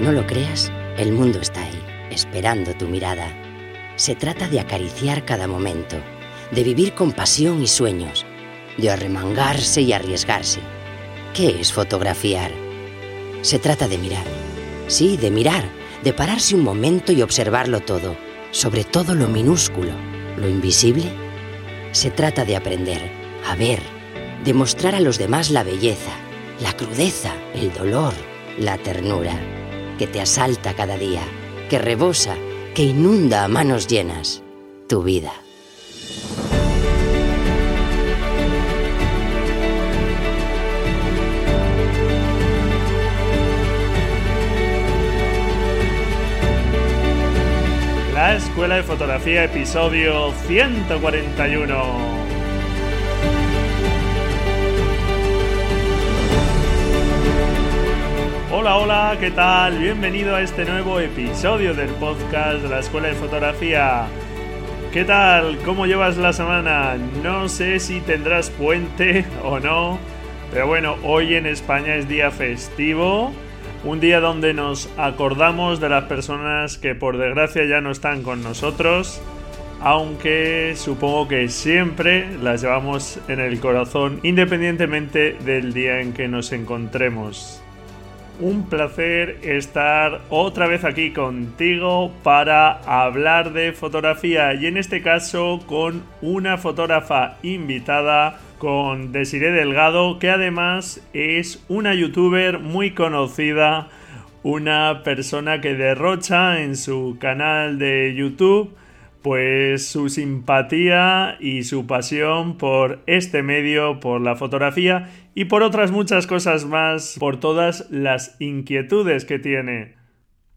No lo creas, el mundo está ahí, esperando tu mirada. Se trata de acariciar cada momento, de vivir con pasión y sueños, de arremangarse y arriesgarse. ¿Qué es fotografiar? Se trata de mirar. Sí, de mirar, de pararse un momento y observarlo todo, sobre todo lo minúsculo, lo invisible. Se trata de aprender, a ver, de mostrar a los demás la belleza, la crudeza, el dolor, la ternura, que te asalta cada día, que rebosa, que inunda a manos llenas tu vida. La Escuela de Fotografía, episodio 141. Hola, hola, ¿qué tal? Bienvenido a este nuevo episodio del podcast de la Escuela de Fotografía. ¿Qué tal? ¿Cómo llevas la semana? No sé si tendrás puente o no, pero bueno, hoy en España es día festivo, un día donde nos acordamos de las personas que por desgracia ya no están con nosotros, aunque supongo que siempre las llevamos en el corazón independientemente del día en que nos encontremos un placer estar otra vez aquí contigo para hablar de fotografía y en este caso con una fotógrafa invitada con Desiree Delgado que además es una youtuber muy conocida, una persona que derrocha en su canal de YouTube pues su simpatía y su pasión por este medio, por la fotografía y por otras muchas cosas más, por todas las inquietudes que tiene.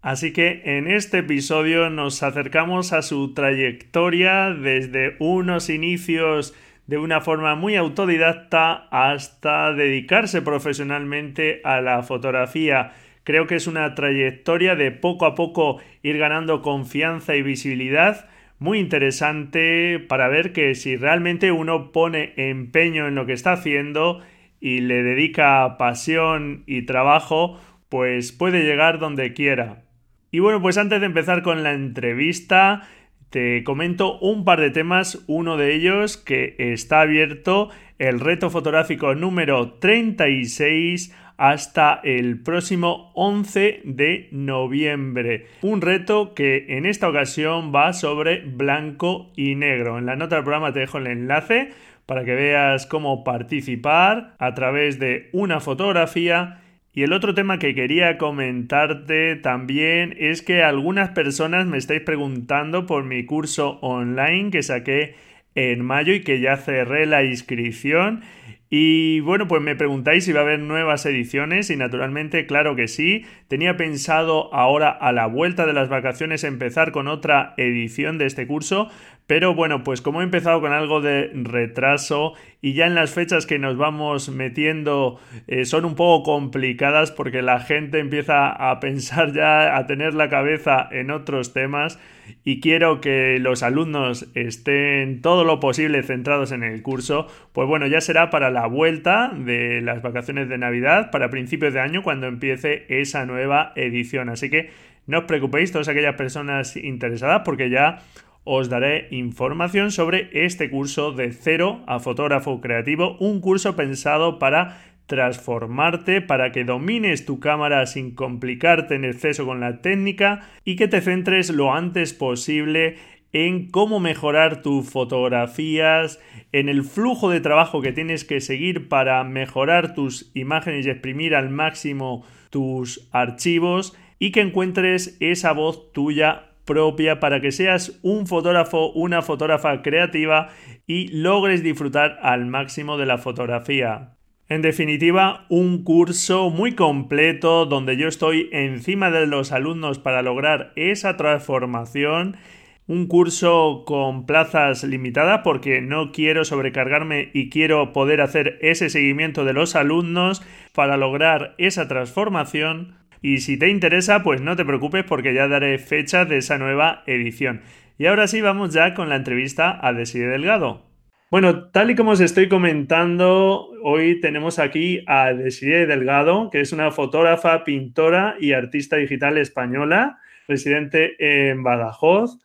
Así que en este episodio nos acercamos a su trayectoria desde unos inicios de una forma muy autodidacta hasta dedicarse profesionalmente a la fotografía. Creo que es una trayectoria de poco a poco ir ganando confianza y visibilidad muy interesante para ver que si realmente uno pone empeño en lo que está haciendo y le dedica pasión y trabajo, pues puede llegar donde quiera. Y bueno, pues antes de empezar con la entrevista, te comento un par de temas, uno de ellos que está abierto, el reto fotográfico número 36 hasta el próximo 11 de noviembre. Un reto que en esta ocasión va sobre blanco y negro. En la nota del programa te dejo el enlace para que veas cómo participar a través de una fotografía. Y el otro tema que quería comentarte también es que algunas personas me estáis preguntando por mi curso online que saqué en mayo y que ya cerré la inscripción y bueno, pues me preguntáis si va a haber nuevas ediciones y naturalmente claro que sí. Tenía pensado ahora a la vuelta de las vacaciones empezar con otra edición de este curso, pero bueno, pues como he empezado con algo de retraso y ya en las fechas que nos vamos metiendo eh, son un poco complicadas porque la gente empieza a pensar ya, a tener la cabeza en otros temas y quiero que los alumnos estén todo lo posible centrados en el curso, pues bueno, ya será para la vuelta de las vacaciones de Navidad, para principios de año, cuando empiece esa nueva edición. Así que no os preocupéis, todas aquellas personas interesadas, porque ya os daré información sobre este curso de cero a fotógrafo creativo, un curso pensado para transformarte para que domines tu cámara sin complicarte en exceso con la técnica y que te centres lo antes posible en cómo mejorar tus fotografías, en el flujo de trabajo que tienes que seguir para mejorar tus imágenes y exprimir al máximo tus archivos y que encuentres esa voz tuya propia para que seas un fotógrafo, una fotógrafa creativa y logres disfrutar al máximo de la fotografía. En definitiva, un curso muy completo donde yo estoy encima de los alumnos para lograr esa transformación. Un curso con plazas limitadas porque no quiero sobrecargarme y quiero poder hacer ese seguimiento de los alumnos para lograr esa transformación. Y si te interesa, pues no te preocupes porque ya daré fecha de esa nueva edición. Y ahora sí, vamos ya con la entrevista a Desiree Delgado. Bueno, tal y como os estoy comentando, hoy tenemos aquí a Desiree Delgado, que es una fotógrafa, pintora y artista digital española, residente en Badajoz,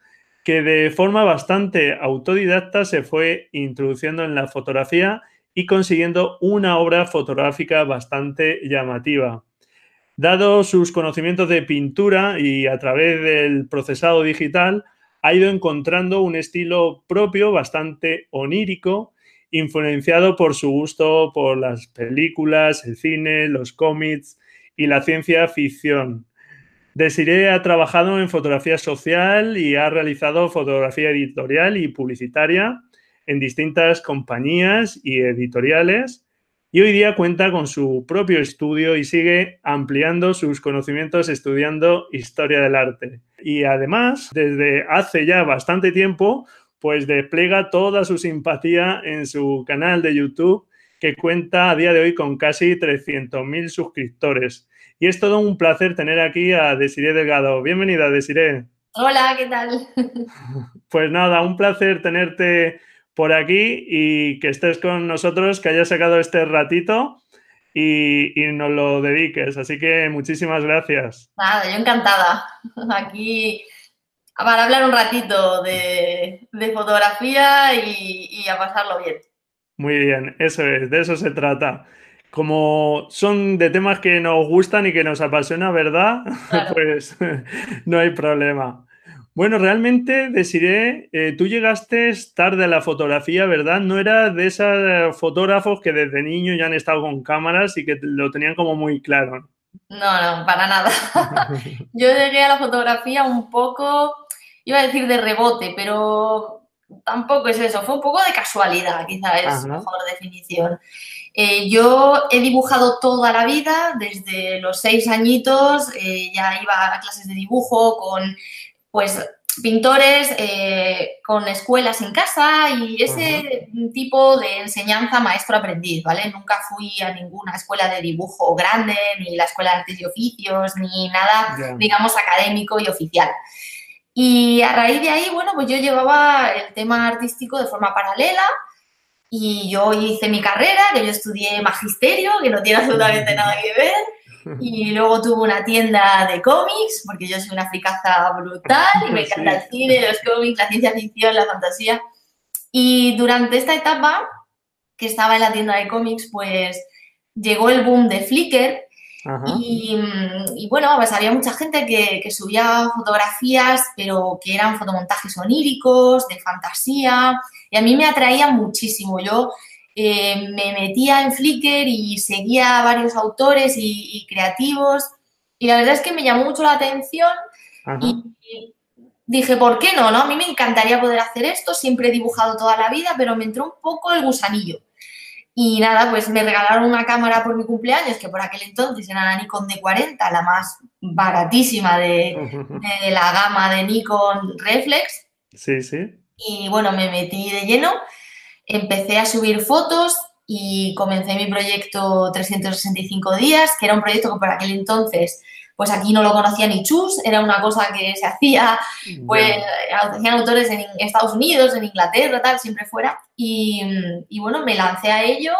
que de forma bastante autodidacta se fue introduciendo en la fotografía y consiguiendo una obra fotográfica bastante llamativa. Dado sus conocimientos de pintura y a través del procesado digital, ha ido encontrando un estilo propio bastante onírico, influenciado por su gusto por las películas, el cine, los cómics y la ciencia ficción. Desiree ha trabajado en fotografía social y ha realizado fotografía editorial y publicitaria en distintas compañías y editoriales y hoy día cuenta con su propio estudio y sigue ampliando sus conocimientos estudiando historia del arte. Y además, desde hace ya bastante tiempo, pues despliega toda su simpatía en su canal de YouTube que cuenta a día de hoy con casi 300.000 suscriptores. Y es todo un placer tener aquí a Desiree Delgado. Bienvenida, Desiree. Hola, ¿qué tal? Pues nada, un placer tenerte por aquí y que estés con nosotros, que hayas sacado este ratito y, nos lo dediques. Así que muchísimas gracias. Nada, yo encantada. Aquí para hablar un ratito de, fotografía y, y a pasarlo bien. Muy bien, eso es, de eso se trata como son de temas que nos gustan y que nos apasiona, ¿verdad? pues no hay problema. Bueno, realmente, Desiree, eh, tú llegaste tarde a la fotografía, ¿verdad? No eras de esos fotógrafos que desde niño ya han estado con cámaras y que lo tenían como muy claro. No, no, para nada. Yo llegué a la fotografía un poco, iba a decir de rebote, pero tampoco es eso, fue un poco de casualidad, quizá es mejor definición. Eh, yo he dibujado toda la vida, desde los seis añitos, eh, ya iba a clases de dibujo con pues pintores, eh, con escuelas en casa y ese tipo de enseñanza maestro-aprendiz, ¿vale? Nunca fui a ninguna escuela de dibujo grande, ni la escuela de artes y oficios, ni nada, digamos, académico y oficial. Y a raíz de ahí, bueno, pues yo llevaba el tema artístico de forma paralela y yo hice mi carrera, que yo estudié magisterio, que no tiene absolutamente nada que ver. Y luego tuve una tienda de cómics, porque yo soy una fricaza brutal y me encanta el cine, los cómics, la ciencia ficción, la fantasía. Y durante esta etapa que estaba en la tienda de cómics, pues llegó el boom de Flickr y, bueno, pues había mucha gente que, que, subía fotografías, pero que eran fotomontajes oníricos, de fantasía, y a mí me atraía muchísimo. Yo eh, me metía en Flickr y seguía a varios autores y, creativos, y la verdad es que me llamó mucho la atención y, dije, ¿por qué no, no? A mí me encantaría poder hacer esto, siempre he dibujado toda la vida, pero me entró un poco el gusanillo. Y nada, pues me regalaron una cámara por mi cumpleaños, que por aquel entonces era la Nikon D40, la más baratísima de, la gama de Nikon Reflex. Sí, sí. Y bueno, me metí de lleno, empecé a subir fotos y comencé mi proyecto 365 días, que era un proyecto que por aquel entonces pues aquí no lo conocía ni Chus, era una cosa que se hacía, pues hacían autores en Estados Unidos, en Inglaterra, tal, siempre fuera. Y, bueno, me lancé a ello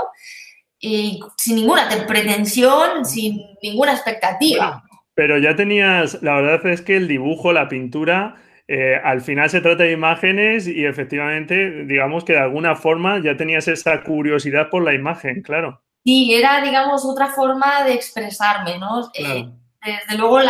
y sin ninguna pretensión, sin ninguna expectativa. Pero ya tenías, la verdad es que el dibujo, la pintura, eh, al final se trata de imágenes y efectivamente, digamos que de alguna forma ya tenías esa curiosidad por la imagen, claro. Sí, era, digamos, otra forma de expresarme, ¿no? Eh, desde luego el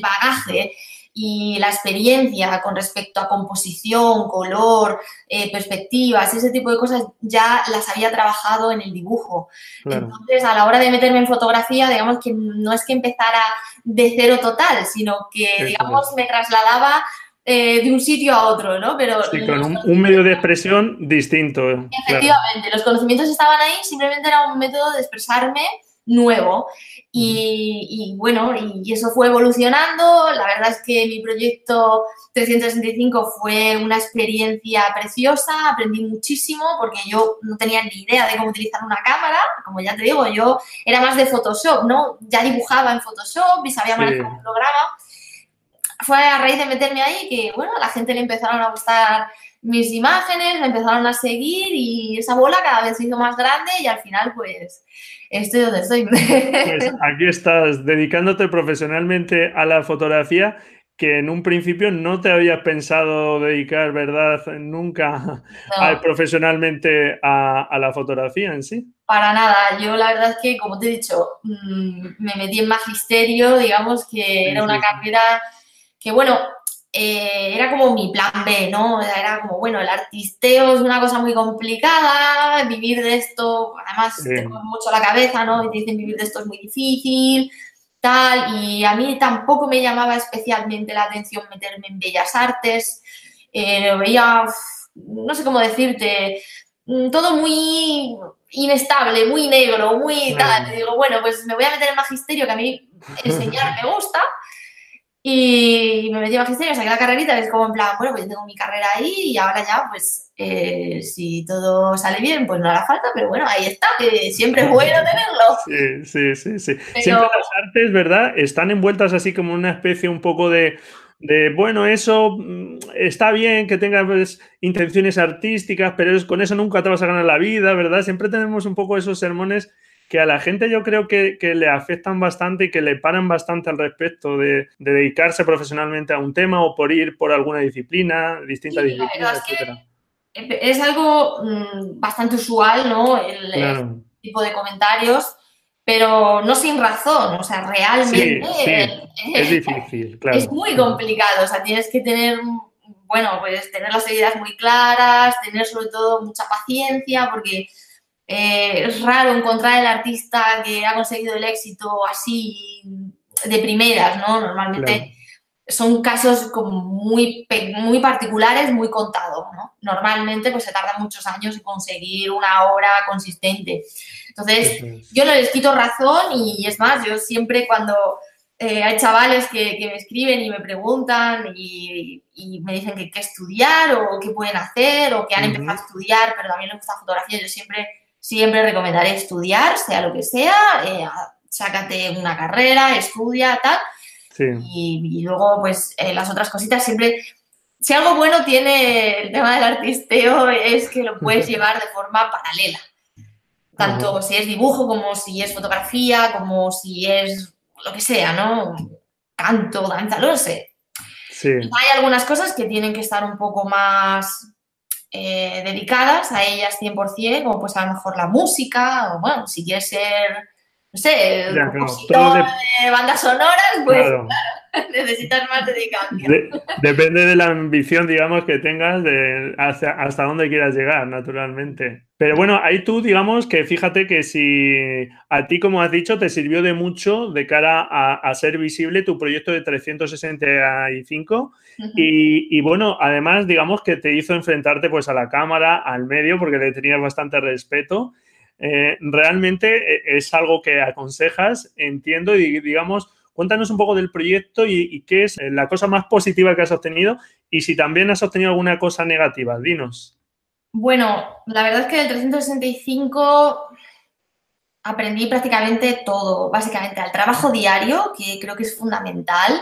bagaje y la experiencia con respecto a composición, color, eh, perspectivas, ese tipo de cosas ya las había trabajado en el dibujo. Entonces, a la hora de meterme en fotografía, digamos que no es que empezara de cero total, sino que, digamos, me trasladaba eh, de un sitio a otro, ¿no? Pero sí, con un, medio de expresión distinto. Efectivamente, los conocimientos estaban ahí, simplemente era un método de expresarme nuevo. Y, bueno, y eso fue evolucionando. La verdad es que mi proyecto 365 fue una experiencia preciosa, aprendí muchísimo porque yo no tenía ni idea de cómo utilizar una cámara. Como ya te digo, yo era más de Photoshop, ¿no? Ya dibujaba en Photoshop y sabía manejar el programa. Fue a raíz de meterme ahí que, bueno, a la gente le empezaron a gustar mis imágenes, me empezaron a seguir y esa bola cada vez se hizo más grande y al final pues estoy donde estoy. Pues aquí estás dedicándote profesionalmente a la fotografía que en un principio no te habías pensado dedicar, ¿verdad? Nunca profesionalmente a, la fotografía en sí. Para nada, yo la verdad es que, como te he dicho, mm, me metí en magisterio, digamos que era una carrera que, bueno, eh, era como mi plan B, ¿no? Era como, bueno, el artisteo es una cosa muy complicada, vivir de esto, además te te mucho la cabeza, ¿no? Y te dicen vivir de esto es muy difícil, tal, y a mí tampoco me llamaba especialmente la atención meterme en bellas artes, eh, veía, no sé cómo decirte, mm, todo muy inestable, muy negro, muy tal. Y digo, bueno, pues me voy a meter en magisterio, que a mí enseñar me gusta. Y me metí en magisterio, saqué la carrerita, es como en plan, bueno, pues yo tengo mi carrera ahí y ahora ya, pues, eh, si todo sale bien, pues no hará falta, pero bueno, ahí está, que siempre es bueno tenerlo. Sí, sí, sí, sí. Siempre las artes, ¿verdad? Están envueltas así como una especie un poco de, de bueno, eso mm, está bien que tengas pues, intenciones artísticas, pero con eso nunca te vas a ganar la vida, ¿verdad? Siempre tenemos un poco esos sermones que a la gente yo creo que, le afectan bastante y que le paran bastante al respecto de, dedicarse profesionalmente a un tema o por ir por alguna disciplina, distinta disciplina, etc. Es, algo mm, bastante usual, ¿no? El, tipo de comentarios, pero no sin razón, o sea, realmente es difícil, claro. Es muy complicado, o sea, tienes que tener bueno, pues tener las ideas muy claras, tener sobre todo mucha paciencia, porque eh, es raro encontrar el artista que ha conseguido el éxito así de primeras, ¿no? Normalmente son casos como muy, muy particulares, muy contados, ¿no? Normalmente pues se tarda muchos años en conseguir una obra consistente. Entonces, yo no les quito razón y es más, yo siempre cuando eh, hay chavales que, me escriben y me preguntan y, me dicen que qué estudiar o qué pueden hacer o que han empezado a estudiar, pero también les gusta fotografía, yo siempre Siempre recomendaré estudiar, sea lo que sea, eh, sácate una carrera, estudia, tal. Y, luego, pues, eh, las otras cositas siempre... Si algo bueno tiene el tema del artisteo es que lo puedes llevar de forma paralela. Tanto si es dibujo como si es fotografía, como si es lo que sea, ¿no? Canto, danza, lo sé. Sí. Hay algunas cosas que tienen que estar un poco más eh, dedicadas a ellas 100%, como pues a lo mejor la música, o bueno, si quieres ser, no sé, compositor de... bandas sonoras, pues claro. necesitas más dedicación. depende de la ambición, digamos, que tengas de hasta dónde quieras llegar, naturalmente. Pero bueno, ahí tú, digamos que fíjate que si a ti, como has dicho, te sirvió de mucho de cara a, ser visible tu proyecto de 365 y, bueno, además, digamos que te hizo enfrentarte pues a la cámara, al medio, porque le tenías bastante respeto. Eh, realmente eh, es algo que aconsejas, entiendo, y digamos, cuéntanos un poco del proyecto y, y qué es la cosa más positiva que has obtenido y si también has obtenido alguna cosa negativa, dinos. Bueno, la verdad es que del 365 aprendí prácticamente todo, básicamente al trabajo diario, que creo que es fundamental,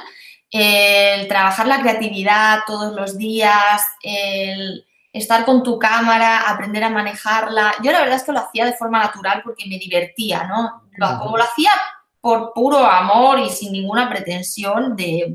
el trabajar la creatividad todos los días, el estar con tu cámara, aprender a manejarla. Yo la verdad es que lo hacía de forma natural porque me divertía, ¿no? Como lo hacía por puro amor y sin ninguna pretensión de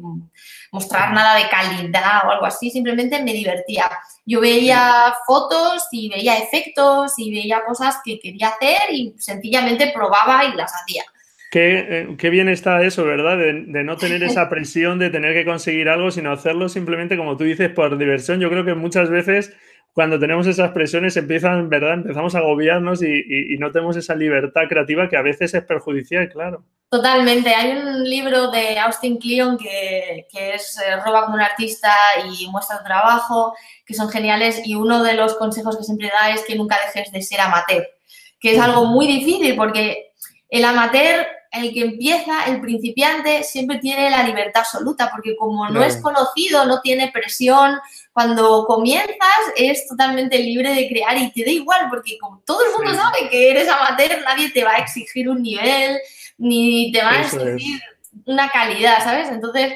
mostrar nada de calidad o algo así, simplemente me divertía. Yo veía fotos y veía efectos y veía cosas que quería hacer y sencillamente probaba y las hacía. Qué, eh, bien está eso, ¿verdad? De, no tener esa presión de tener que conseguir algo, sino hacerlo simplemente, como tú dices, por diversión. Yo creo que muchas veces cuando tenemos esas presiones empiezan, ¿verdad? Empezamos a agobiarnos y no tenemos esa libertad creativa que a veces es perjudicial, claro. Totalmente. Hay un libro de Austin Kleon que, es eh, Roba como un artista y muestra tu trabajo, que son geniales. Y uno de los consejos que siempre da es que nunca dejes de ser amateur, que es algo muy difícil porque el amateur, el que empieza, el principiante, siempre tiene la libertad absoluta, porque como no es conocido, no tiene presión, cuando comienzas es totalmente libre de crear y te da igual, porque como todo el mundo sabe que eres amateur, nadie te va a exigir un nivel ni te va a exigir una calidad, ¿sabes? Entonces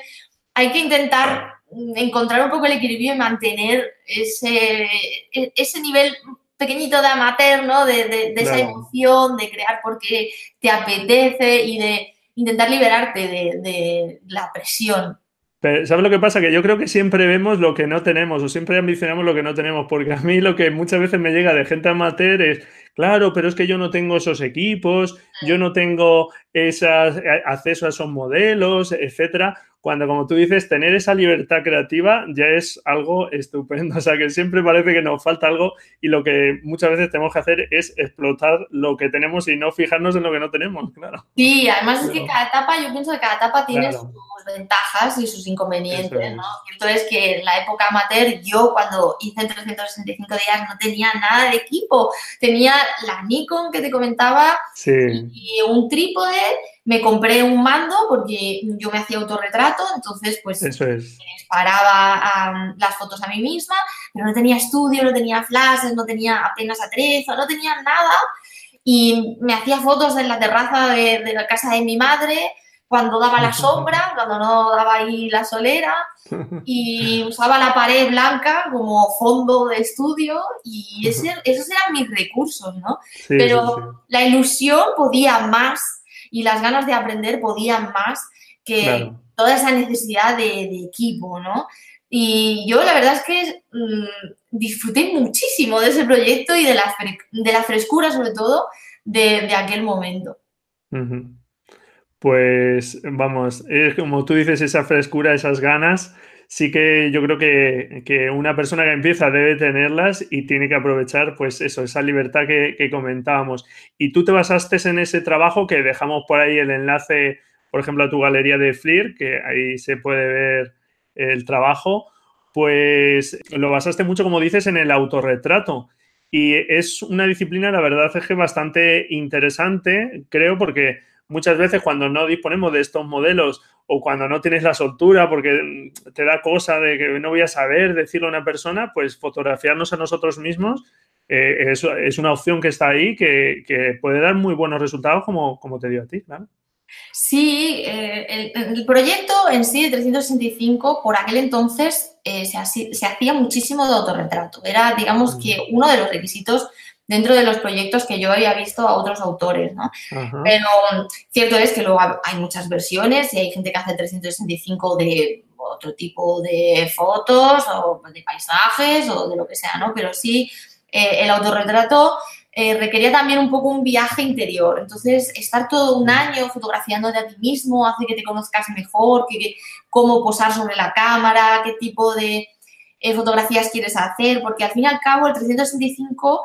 hay que intentar encontrar un poco el equilibrio y mantener ese, e, ese nivel pequeñito de amateur, ¿no? De, esa emoción, de crear porque te apetece y de intentar liberarte de, la presión. ¿Sabes lo que pasa? Que yo creo que siempre vemos lo que no tenemos o siempre ambicionamos lo que no tenemos, porque a mí lo que muchas veces me llega de gente amateur es, claro, pero es que yo no tengo esos equipos, yo no tengo esas, acceso a esos modelos, etcétera cuando, como tú dices, tener esa libertad creativa ya es algo estupendo. O sea, que siempre parece que nos falta algo y lo que muchas veces tenemos que hacer es explotar lo que tenemos y no fijarnos en lo que no tenemos, claro. Sí, además es que cada etapa, yo pienso que cada etapa tiene sus ventajas y sus inconvenientes, ¿no? Cierto es que en la época amateur, yo cuando hice 365 días no tenía nada de equipo. Tenía la Nikon que te comentaba y un trípode me compré un mando porque yo me hacía autorretrato, entonces pues Eso me disparaba las fotos a mí misma, pero no tenía estudio, no tenía flashes, no tenía apenas atrezo, no tenía nada. Y me hacía fotos en la terraza de, de la casa de mi madre, cuando daba la sombra, cuando no daba ahí la solera, y usaba la pared blanca como fondo de estudio, y esos eran mis recursos, ¿no? Pero la ilusión podía más y las ganas de aprender podían más que toda esa necesidad de, equipo, ¿no? Y yo la verdad es que mm, disfruté muchísimo de ese proyecto y de la, de la frescura, sobre todo, de, aquel momento. Pues vamos, es como tú dices, esa frescura, esas ganas, sí que yo creo que, una persona que empieza debe tenerlas y tiene que aprovechar, pues eso, esa libertad que, comentábamos. Y tú te basaste en ese trabajo que dejamos por ahí el enlace, por ejemplo, a tu galería de FLIR, que ahí se puede ver el trabajo, pues lo basaste mucho, como dices, en el autorretrato. Y es una disciplina, la verdad es que bastante interesante, creo, porque muchas veces cuando no disponemos de estos modelos o cuando no tienes la soltura porque te da cosa de que no voy a saber decirlo a una persona, pues fotografiarnos a nosotros mismos eh, es, una opción que está ahí que, puede dar muy buenos resultados como, como te dio a ti, claro. Sí, eh, el, proyecto en sí de 365 por aquel entonces eh, se, se, hacía muchísimo de autorretrato. Era, digamos, que uno de los requisitos dentro de los proyectos que yo había visto a otros autores, ¿no? Pero cierto es que luego hay muchas versiones y hay gente que hace 365 de otro tipo de fotos o de paisajes o de lo que sea, ¿no? Pero sí, eh, el autorretrato eh, requería también un poco un viaje interior. Entonces, estar todo un año fotografiándote a ti mismo hace que te conozcas mejor, que, cómo posar sobre la cámara, qué tipo de eh, fotografías quieres hacer, porque al fin y al cabo el 365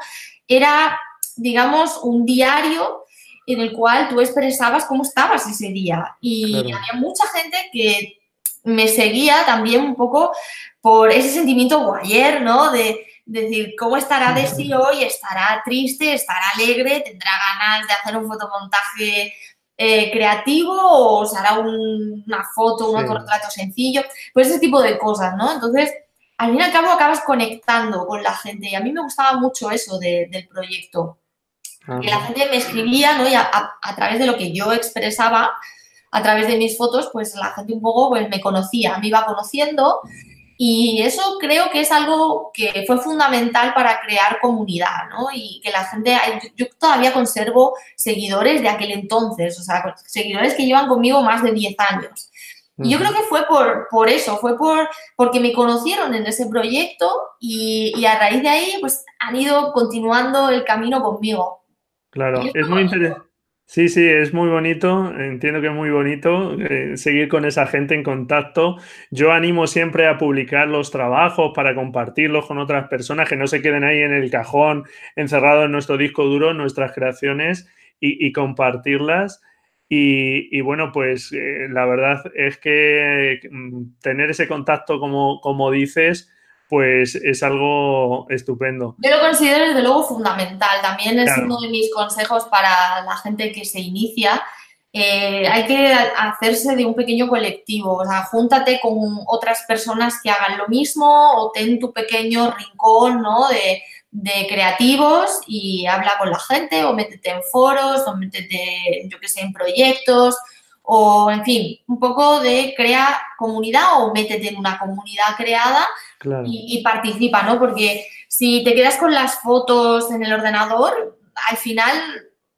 era, digamos, un diario en el cual tú expresabas cómo estabas ese día. Y había mucha gente que me seguía también un poco por ese sentimiento guayer, ¿no? De, decir, ¿cómo estará de sí hoy? ¿Estará triste? ¿Estará alegre? ¿Tendrá ganas de hacer un fotomontaje eh, creativo o se hará una foto, un retrato sencillo? Pues ese tipo de cosas, ¿no? Entonces, al fin y al cabo acabas conectando con la gente y a mí me gustaba mucho eso del proyecto. Que la gente me escribía, ¿no? Y a, través de lo que yo expresaba, a través de mis fotos, pues la gente un poco pues, me conocía, me iba conociendo y eso creo que es algo que fue fundamental para crear comunidad, ¿no? Y que la gente, yo todavía conservo seguidores de aquel entonces, o sea, seguidores que llevan conmigo más de 10 años. Y yo creo que fue por, por eso, fue por, porque me conocieron en ese proyecto y, a raíz de ahí pues han ido continuando el camino conmigo. Claro, es muy interesante. Sí, sí, es muy bonito, entiendo que es muy bonito eh, seguir con esa gente en contacto. Yo animo siempre a publicar los trabajos para compartirlos con otras personas, que no se queden ahí en el cajón, encerrados en nuestro disco duro, nuestras creaciones y, y compartirlas. Y, bueno, pues eh, la verdad es que mm, tener ese contacto, como, como dices, pues es algo estupendo. Yo lo considero desde luego fundamental. También es uno de mis consejos para la gente que se inicia. Eh, hay que hacerse de un pequeño colectivo, o sea, júntate con otras personas que hagan lo mismo o ten tu pequeño rincón, ¿no? De, de creativos y habla con la gente o métete en foros o métete, yo que sé, en proyectos o en fin, un poco de crea comunidad o métete en una comunidad creada y, participa, ¿no? Porque si te quedas con las fotos en el ordenador, al final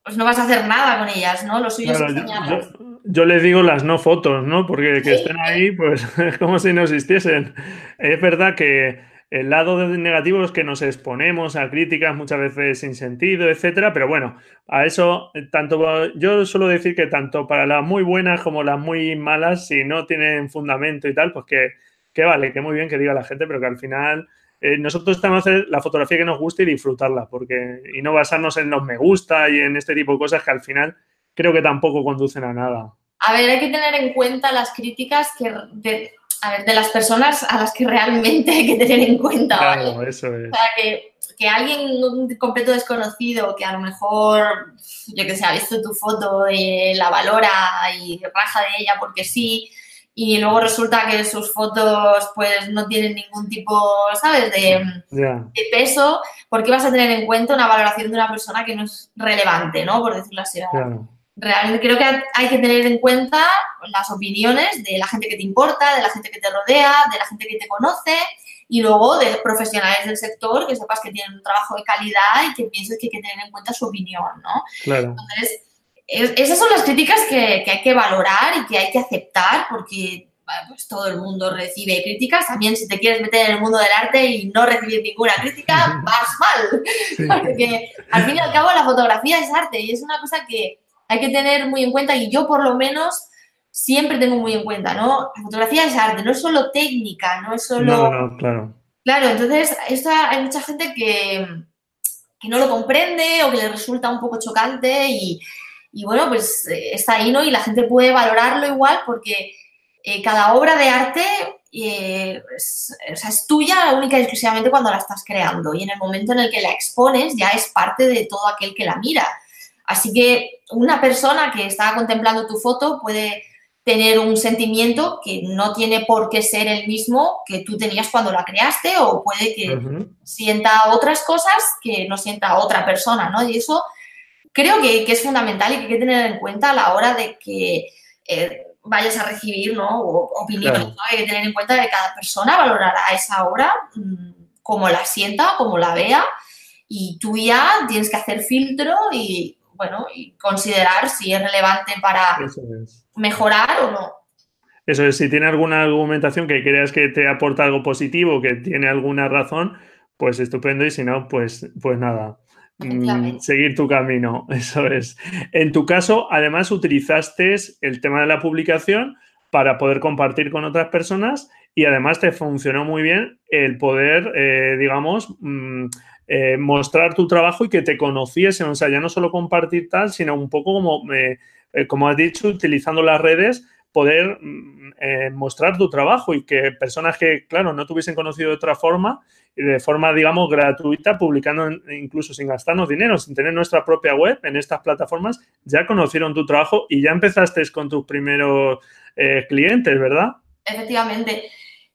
pues no vas a hacer nada con ellas, ¿no? Lo suyo es enseñarlas. Yo, les digo las no fotos, ¿no? Porque que estén ahí, pues es como si no existiesen. Es verdad que el lado negativo es que nos exponemos a críticas muchas veces sin sentido, etcétera, pero bueno, a eso, tanto yo suelo decir que tanto para las muy buenas como las muy malas, si no tienen fundamento y tal, pues que, vale, que muy bien que diga la gente, pero que al final eh, nosotros tenemos que hacer la fotografía que nos guste y disfrutarla, porque y no basarnos en los me gusta y en este tipo de cosas que al final creo que tampoco conducen a nada. A ver, hay que tener en cuenta las críticas que a ver, de las personas a las que realmente hay que tener en cuenta. Claro, eso es. O sea, que, que alguien un completo desconocido que a lo mejor, yo que sé, ha visto tu foto y la valora y raja de ella porque sí, y luego resulta que sus fotos pues no tienen ningún tipo, ¿sabes?, de, de peso, porque vas a tener en cuenta una valoración de una persona que no es relevante, ¿no? Por decirlo así. Claro realmente creo que hay que tener en cuenta las opiniones de la gente que te importa, de la gente que te rodea, de la gente que te conoce y luego de profesionales del sector que sepas que tienen un trabajo de calidad y que pienses que hay que tener en cuenta su opinión, ¿no? Claro. Entonces, esas son las críticas que, hay que valorar y que hay que aceptar porque pues todo el mundo recibe críticas. También si te quieres meter en el mundo del arte y no recibir ninguna crítica, vas mal. Porque al fin y al cabo la fotografía es arte y es una cosa que hay que tener muy en cuenta, y yo por lo menos siempre tengo muy en cuenta, ¿no? La fotografía es arte, no es solo técnica, no es solo... No, no, claro. Claro, entonces esto hay mucha gente que, que no lo comprende o que le resulta un poco chocante y, bueno, pues eh, está ahí, ¿no? Y la gente puede valorarlo igual porque eh, cada obra de arte eh, es, es, tuya única y exclusivamente cuando la estás creando y en el momento en el que la expones ya es parte de todo aquel que la mira. Así que una persona que está contemplando tu foto puede tener un sentimiento que no tiene por qué ser el mismo que tú tenías cuando la creaste o puede que sienta otras cosas que no sienta otra persona, ¿no? Y eso creo que, es fundamental y que hay que tener en cuenta a la hora de que eh, vayas a recibir ¿no? opiniones. Hay que tener en cuenta que cada persona valorará esa obra mm, como la sienta, como la vea y tú ya tienes que hacer filtro y bueno, y considerar si es relevante para mejorar o no. Eso es, si tiene alguna argumentación que creas que te aporta algo positivo, que tiene alguna razón, pues estupendo y si no, pues, pues nada, mm, seguir tu camino, eso es. En tu caso, además utilizaste el tema de la publicación para poder compartir con otras personas y además te funcionó muy bien el poder, eh, digamos, mm, eh, mostrar tu trabajo y que te conociesen, o sea, ya no solo compartir tal, sino un poco como, eh, eh, como has dicho, utilizando las redes, poder mm, mostrar tu trabajo y que personas que, claro, no te hubiesen conocido de otra forma, de forma, digamos, gratuita, publicando incluso sin gastarnos dinero, sin tener nuestra propia web en estas plataformas, ya conocieron tu trabajo y ya empezaste con tus primeros clientes, ¿verdad? Efectivamente.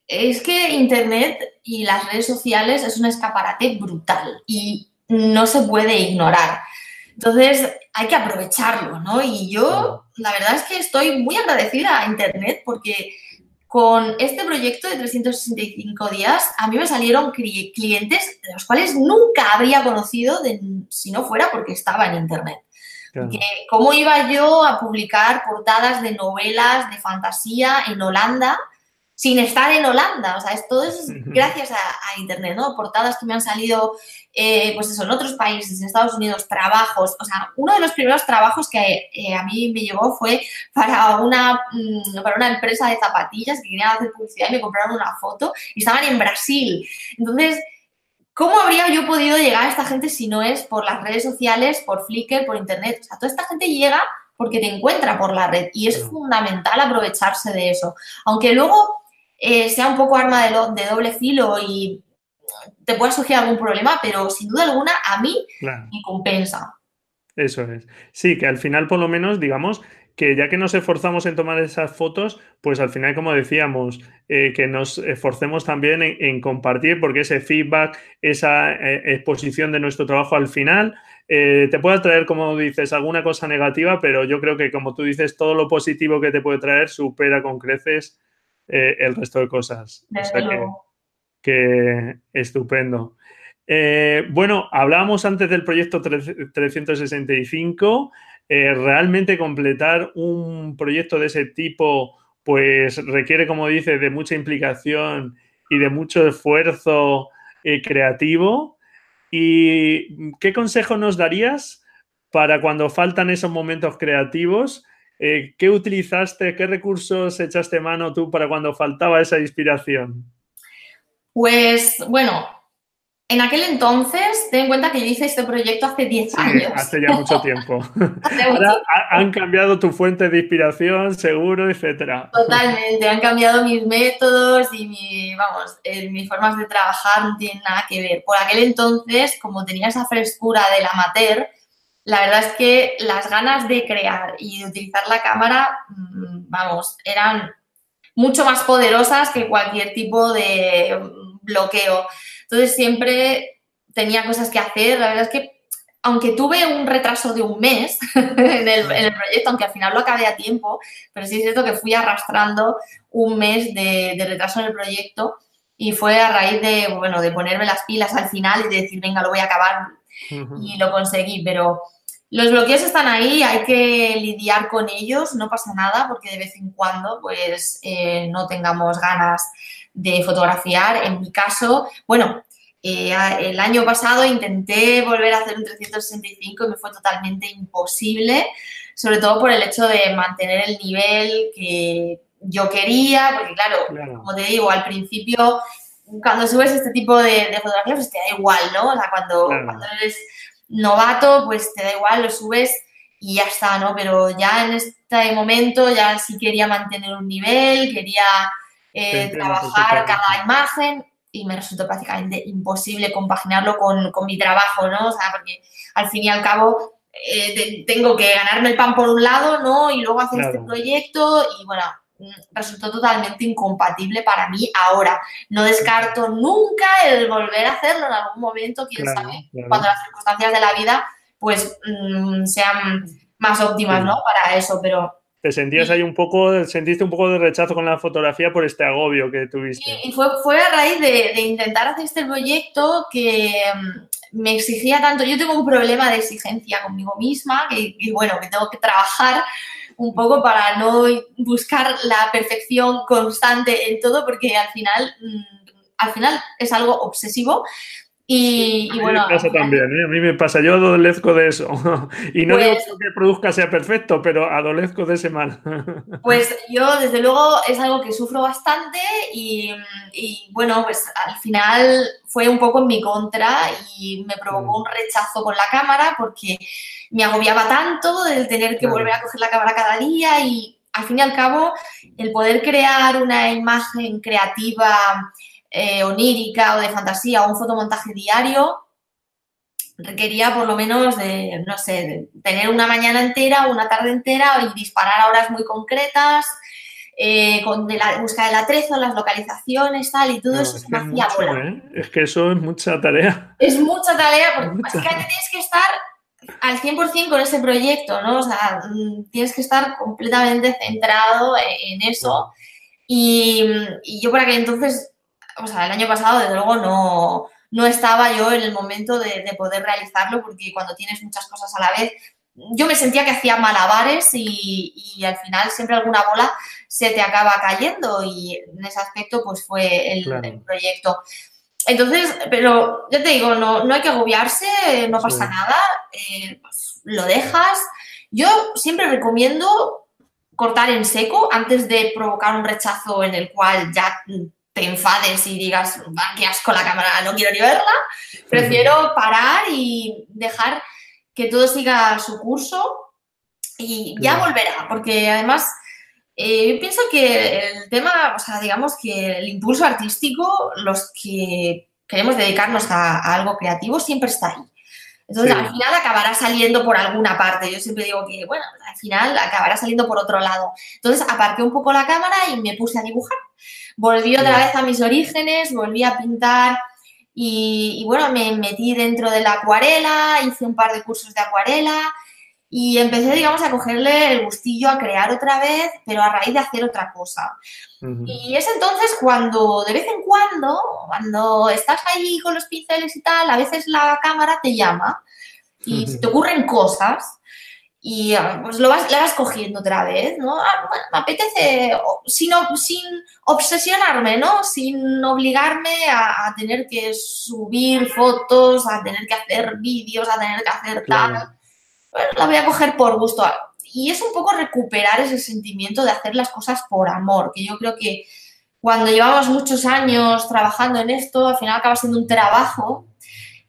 Es que Internet y las redes sociales es un escaparate brutal y no se puede ignorar. Entonces hay que aprovecharlo, ¿no? Y yo, la verdad es que estoy muy agradecida a Internet porque con este proyecto de 365 días a mí me salieron clientes de los cuales nunca habría conocido si no fuera porque estaba en Internet. ¿Cómo iba yo a publicar portadas de novelas de fantasía en Holanda? Sin estar en Holanda. O sea, es, todo eso es gracias a, Internet, ¿no? Portadas que me han salido, eh, pues eso, en otros países, en Estados Unidos, trabajos. O sea, uno de los primeros trabajos que eh, a mí me llegó fue para una, mm, para una empresa de zapatillas que querían hacer publicidad y me compraron una foto y estaban en Brasil. Entonces, ¿cómo habría yo podido llegar a esta gente si no es por las redes sociales, por Flickr, por Internet? O sea, toda esta gente llega porque te encuentra por la red y es fundamental aprovecharse de eso. Aunque luego eh, sea un poco arma de, doble filo y te pueda surgir algún problema, pero sin duda alguna a mí me compensa. Eso es. Sí, que al final por lo menos, digamos, que ya que nos esforzamos en tomar esas fotos, pues al final, como decíamos, eh, que nos esforcemos también en, compartir, porque ese feedback, esa eh, exposición de nuestro trabajo al final, eh, te puede traer, como dices, alguna cosa negativa, pero yo creo que, como tú dices, todo lo positivo que te puede traer supera con creces el resto de cosas. o sea que, que, estupendo. bueno, hablábamos antes del proyecto 365. Eh, realmente completar un proyecto de ese tipo, pues requiere, como dice, de mucha implicación y de mucho esfuerzo eh, creativo. ¿Y qué consejo nos darías para cuando faltan esos momentos creativos? Eh, ¿Qué utilizaste, qué recursos echaste mano tú para cuando faltaba esa inspiración? Pues bueno, en aquel entonces, ten en cuenta que yo hice este proyecto hace 10 años. Hace ya mucho tiempo. Ahora han cambiado tu fuente de inspiración, seguro, etcétera. Totalmente, han cambiado mis métodos y mi, vamos, eh, mis formas de trabajar no tienen nada que ver. Por aquel entonces, como tenía esa frescura del amateur, la verdad es que las ganas de crear y de utilizar la cámara, mm, vamos, eran mucho más poderosas que cualquier tipo de bloqueo. Entonces siempre tenía cosas que hacer. La verdad es que, aunque tuve un retraso de un mes en, el, proyecto, aunque al final lo acabé a tiempo, pero sí es cierto que fui arrastrando un mes de, retraso en el proyecto y fue a raíz de, bueno, de ponerme las pilas al final y de decir, venga, lo voy a acabar y lo conseguí, pero... Los bloqueos están ahí, hay que lidiar con ellos, no pasa nada porque de vez en cuando pues eh, no tengamos ganas de fotografiar. En mi caso, bueno, eh, el año pasado intenté volver a hacer un 365 y me fue totalmente imposible, sobre todo por el hecho de mantener el nivel que yo quería, porque claro, como te digo, al principio, cuando subes este tipo de, fotografías, pues te da igual, ¿no? O sea, cuando, cuando eres novato, pues te da igual, lo subes y ya está, ¿no? Pero ya en este momento ya sí quería mantener un nivel, quería eh, trabajar cada imagen y me resultó prácticamente imposible compaginarlo con, mi trabajo, ¿no? O sea, porque al fin y al cabo eh, tengo que ganarme el pan por un lado, ¿no? Y luego hacer este proyecto y bueno, resultó totalmente incompatible para mí ahora. No descarto nunca el volver a hacerlo en algún momento, quién sabe, cuando las circunstancias de la vida pues mm, sean más óptimas, ¿no? Para eso, pero te sentías ahí un poco, sentiste un poco de rechazo con la fotografía por este agobio que tuviste. Y, fue, fue a raíz de, intentar hacer este proyecto que mm, me exigía tanto. Yo tengo un problema de exigencia conmigo misma, que, bueno, que tengo que trabajar un poco para no buscar la perfección constante en todo, porque al final, mm, al final es algo obsesivo, y, a bueno. Me pasa también, ¿eh? a mí me pasa, yo adolezco de eso. y no digo pues que produzca sea perfecto, pero adolezco de ese mal. pues yo, desde luego, es algo que sufro bastante y, bueno, pues al final fue un poco en mi contra y me provocó mm. un rechazo con la cámara porque me agobiaba tanto de tener que volver a coger la cámara cada día y al fin y al cabo el poder crear una imagen creativa eh, onírica o de fantasía o un fotomontaje diario, requería por lo menos de, no sé, tener una mañana entera, una tarde entera y disparar a horas muy concretas, eh, con de la búsqueda del atrezo, las localizaciones, tal, y todo eso es se me hacía ¿eh? Es que eso es mucha tarea. Es mucha tarea, porque básicamente tienes que estar al 100% con ese proyecto, ¿no? O sea, mm, tienes que estar completamente centrado en eso. Y, y yo por aquel entonces o sea, el año pasado, desde luego, no, no estaba yo en el momento de, poder realizarlo porque cuando tienes muchas cosas a la vez, yo me sentía que hacía malabares y, al final siempre alguna bola se te acaba cayendo y en ese aspecto pues fue el, proyecto. Entonces, pero ya te digo, no, no hay que agobiarse, no pasa nada, eh, pues, lo dejas. Yo siempre recomiendo cortar en seco antes de provocar un rechazo en el cual ya te enfades y digas, qué asco la cámara, no quiero ni verla. Prefiero parar y dejar que todo siga su curso y ya volverá, porque además eh, yo pienso que el tema, o sea, digamos que el impulso artístico, los que queremos dedicarnos a, algo creativo, siempre está ahí. Entonces, al final acabará saliendo por alguna parte. Yo siempre digo que, bueno, al final acabará saliendo por otro lado. Entonces, aparqué un poco la cámara y me puse a dibujar. Volví otra vez a mis orígenes, volví a pintar y, y, bueno, me metí dentro de la acuarela, hice un par de cursos de acuarela y empecé, digamos, a cogerle el gustillo a crear otra vez, pero a raíz de hacer otra cosa. Y es entonces cuando, de vez en cuando, cuando estás ahí con los pinceles y tal, a veces la cámara te llama y te ocurren cosas y pues lo vas, la vas cogiendo otra vez, ¿no? Ah, me apetece, sin, sin obsesionarme, ¿no? Sin obligarme a, tener que subir fotos, a tener que hacer vídeos, a tener que hacer tal. Bueno, la voy a coger por gusto y es un poco recuperar ese sentimiento de hacer las cosas por amor, que yo creo que cuando llevamos muchos años trabajando en esto, al final acaba siendo un trabajo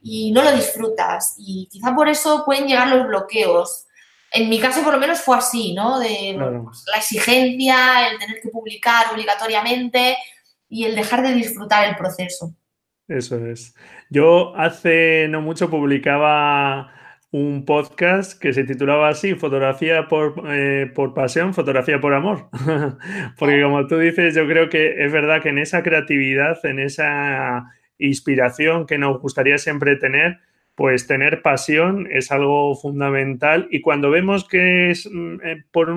y no lo disfrutas. Y quizá por eso pueden llegar los bloqueos. En mi caso, por lo menos, fue así, ¿no? De pues, la exigencia, el tener que publicar obligatoriamente y el dejar de disfrutar el proceso. Eso es. Yo hace no mucho publicaba un podcast que se titulaba así, Fotografía por, eh, por pasión, fotografía por amor. Porque como tú dices, yo creo que es verdad que en esa creatividad, en esa inspiración que nos gustaría siempre tener, pues tener pasión es algo fundamental y cuando vemos que es mm, eh, por,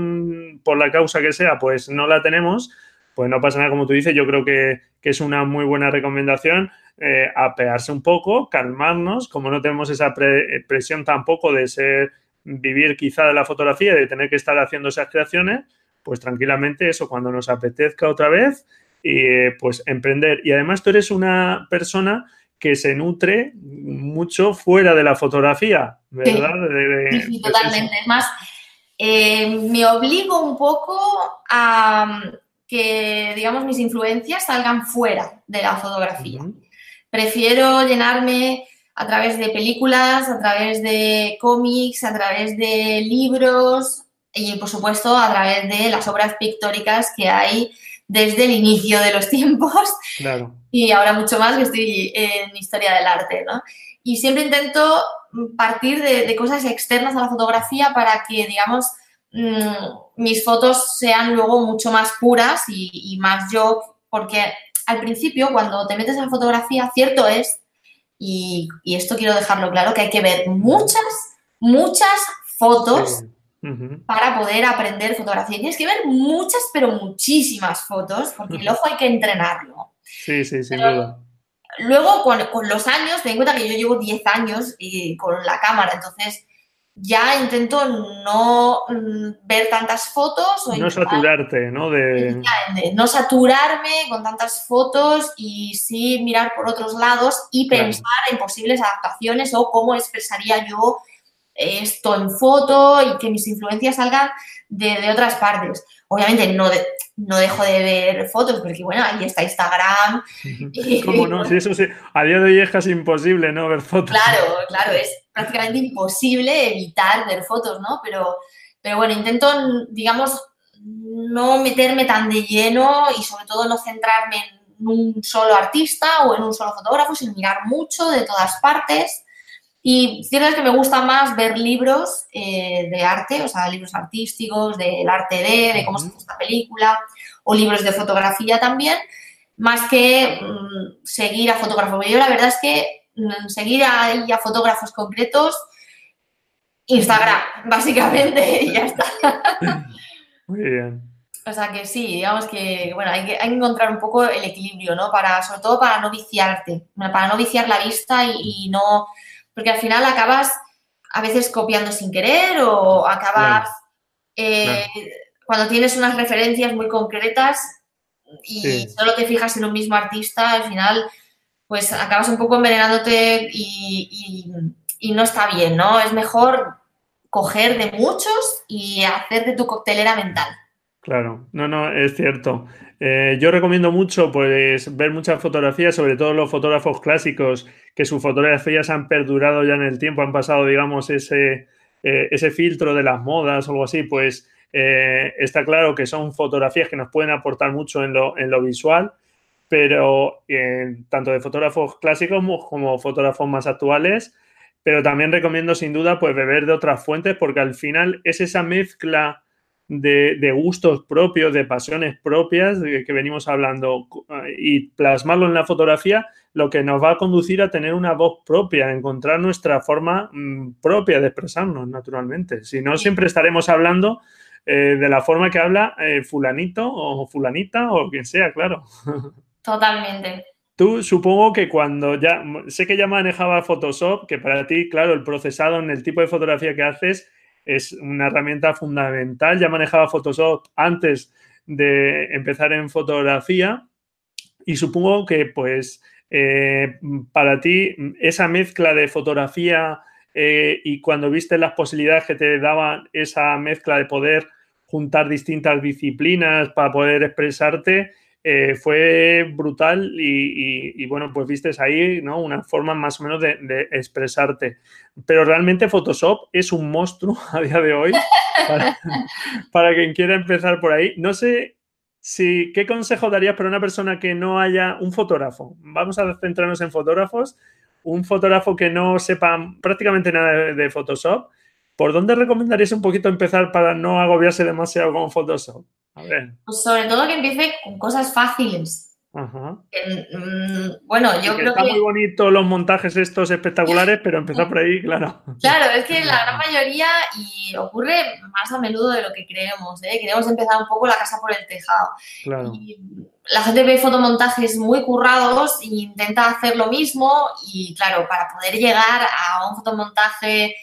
por la causa que sea, pues no la tenemos, pues no pasa nada como tú dices, yo creo que, que es una muy buena recomendación eh, apearse un poco, calmarnos, como no tenemos esa presión tampoco de ser, vivir quizá de la fotografía, de tener que estar haciendo esas creaciones, pues tranquilamente eso, cuando nos apetezca otra vez, y pues emprender. Y además tú eres una persona que se nutre mucho fuera de la fotografía, ¿verdad? Sí, totalmente. Es más, eh, me obligo un poco a que, digamos, mis influencias salgan fuera de la fotografía. Prefiero llenarme a través de películas, a través de cómics, a través de libros y, por supuesto, a través de las obras pictóricas que hay desde el inicio de los tiempos. Y ahora mucho más que estoy en historia del arte, ¿no? Y siempre intento partir de, cosas externas a la fotografía para que, digamos, mm, mis fotos sean luego mucho más puras y, y más yo, porque al principio, cuando te metes en fotografía, cierto es, y, esto quiero dejarlo claro, que hay que ver muchas, muchas fotos para poder aprender fotografía. Tienes que ver muchas, pero muchísimas fotos, porque el ojo hay que entrenarlo. Sí, sí, sin duda. Luego, con, los años, ten en cuenta que yo llevo 10 años y con la cámara, entonces ya intento no mm, ver tantas fotos. O no saturarte, ¿no? De... No saturarme con tantas fotos y sí mirar por otros lados y pensar en posibles adaptaciones o cómo expresaría yo esto en foto y que mis influencias salgan de, otras partes. Obviamente no, no dejo de ver fotos porque, bueno, ahí está Instagram. ¿Cómo no? Si eso sí, a día de hoy es casi imposible, ¿no? Ver fotos. Claro, claro, es prácticamente imposible evitar ver fotos, ¿no? Pero, pero bueno, intento, digamos, no meterme tan de lleno y sobre todo no centrarme en un solo artista o en un solo fotógrafo, sino mirar mucho de todas partes. Y cierto es que me gusta más ver libros eh, de arte, o sea, libros artísticos, del arte de, de cómo se hace esta película, o libros de fotografía también, más que mm, seguir a fotógrafos. Yo la verdad es que seguir a, a fotógrafos concretos, Instagram, básicamente, y ya está. Muy bien. O sea que sí, digamos que, bueno, hay que, encontrar un poco el equilibrio, ¿no? Para, sobre todo para no viciarte, para no viciar la vista y, no, porque al final acabas a veces copiando sin querer o acabas, eh, cuando tienes unas referencias muy concretas y solo te fijas en un mismo artista, al final pues acabas un poco envenenándote y, no está bien, ¿no? Es mejor coger de muchos y hacer de tu coctelera mental. Claro, no, no, es cierto. Eh, yo recomiendo mucho pues ver muchas fotografías, sobre todo los fotógrafos clásicos, que sus fotografías han perdurado ya en el tiempo, han pasado, digamos, ese, eh, ese filtro de las modas o algo así, pues eh, está claro que son fotografías que nos pueden aportar mucho en lo, en lo visual pero tanto de fotógrafos clásicos como fotógrafos más actuales, pero también recomiendo sin duda pues beber de otras fuentes porque al final es esa mezcla de, gustos propios, de pasiones propias de que venimos hablando y plasmarlo en la fotografía lo que nos va a conducir a tener una voz propia, a encontrar nuestra forma mm, propia de expresarnos naturalmente. Si no, siempre estaremos hablando eh, de la forma que habla eh, fulanito o fulanita o quien sea, claro. Totalmente. Tú supongo que cuando ya, sé que ya manejaba Photoshop, que para ti, claro, el procesado en el tipo de fotografía que haces es una herramienta fundamental. Ya manejaba Photoshop antes de empezar en fotografía y supongo que pues eh, para ti esa mezcla de fotografía eh, y cuando viste las posibilidades que te daba esa mezcla de poder juntar distintas disciplinas para poder expresarte, eh, fue brutal y, bueno, pues viste ahí ¿no? una forma más o menos de, expresarte. Pero realmente Photoshop es un monstruo a día de hoy para, para, quien quiera empezar por ahí. No sé si, ¿qué consejo darías para una persona que no haya un fotógrafo? Vamos a centrarnos en fotógrafos. Un fotógrafo que no sepa prácticamente nada de Photoshop. ¿Por dónde recomendarías un poquito empezar para no agobiarse demasiado con Photoshop? Pues sobre todo que empiece con cosas fáciles. Mm, bueno, yo creo que. Está muy bonito los montajes estos espectaculares, pero empezar por ahí, claro. Claro, es que la gran mayoría, y ocurre más a menudo de lo que creemos, ¿eh? queremos empezar un poco la casa por el tejado. la gente ve fotomontajes muy currados e intenta hacer lo mismo, y claro, para poder llegar a un fotomontaje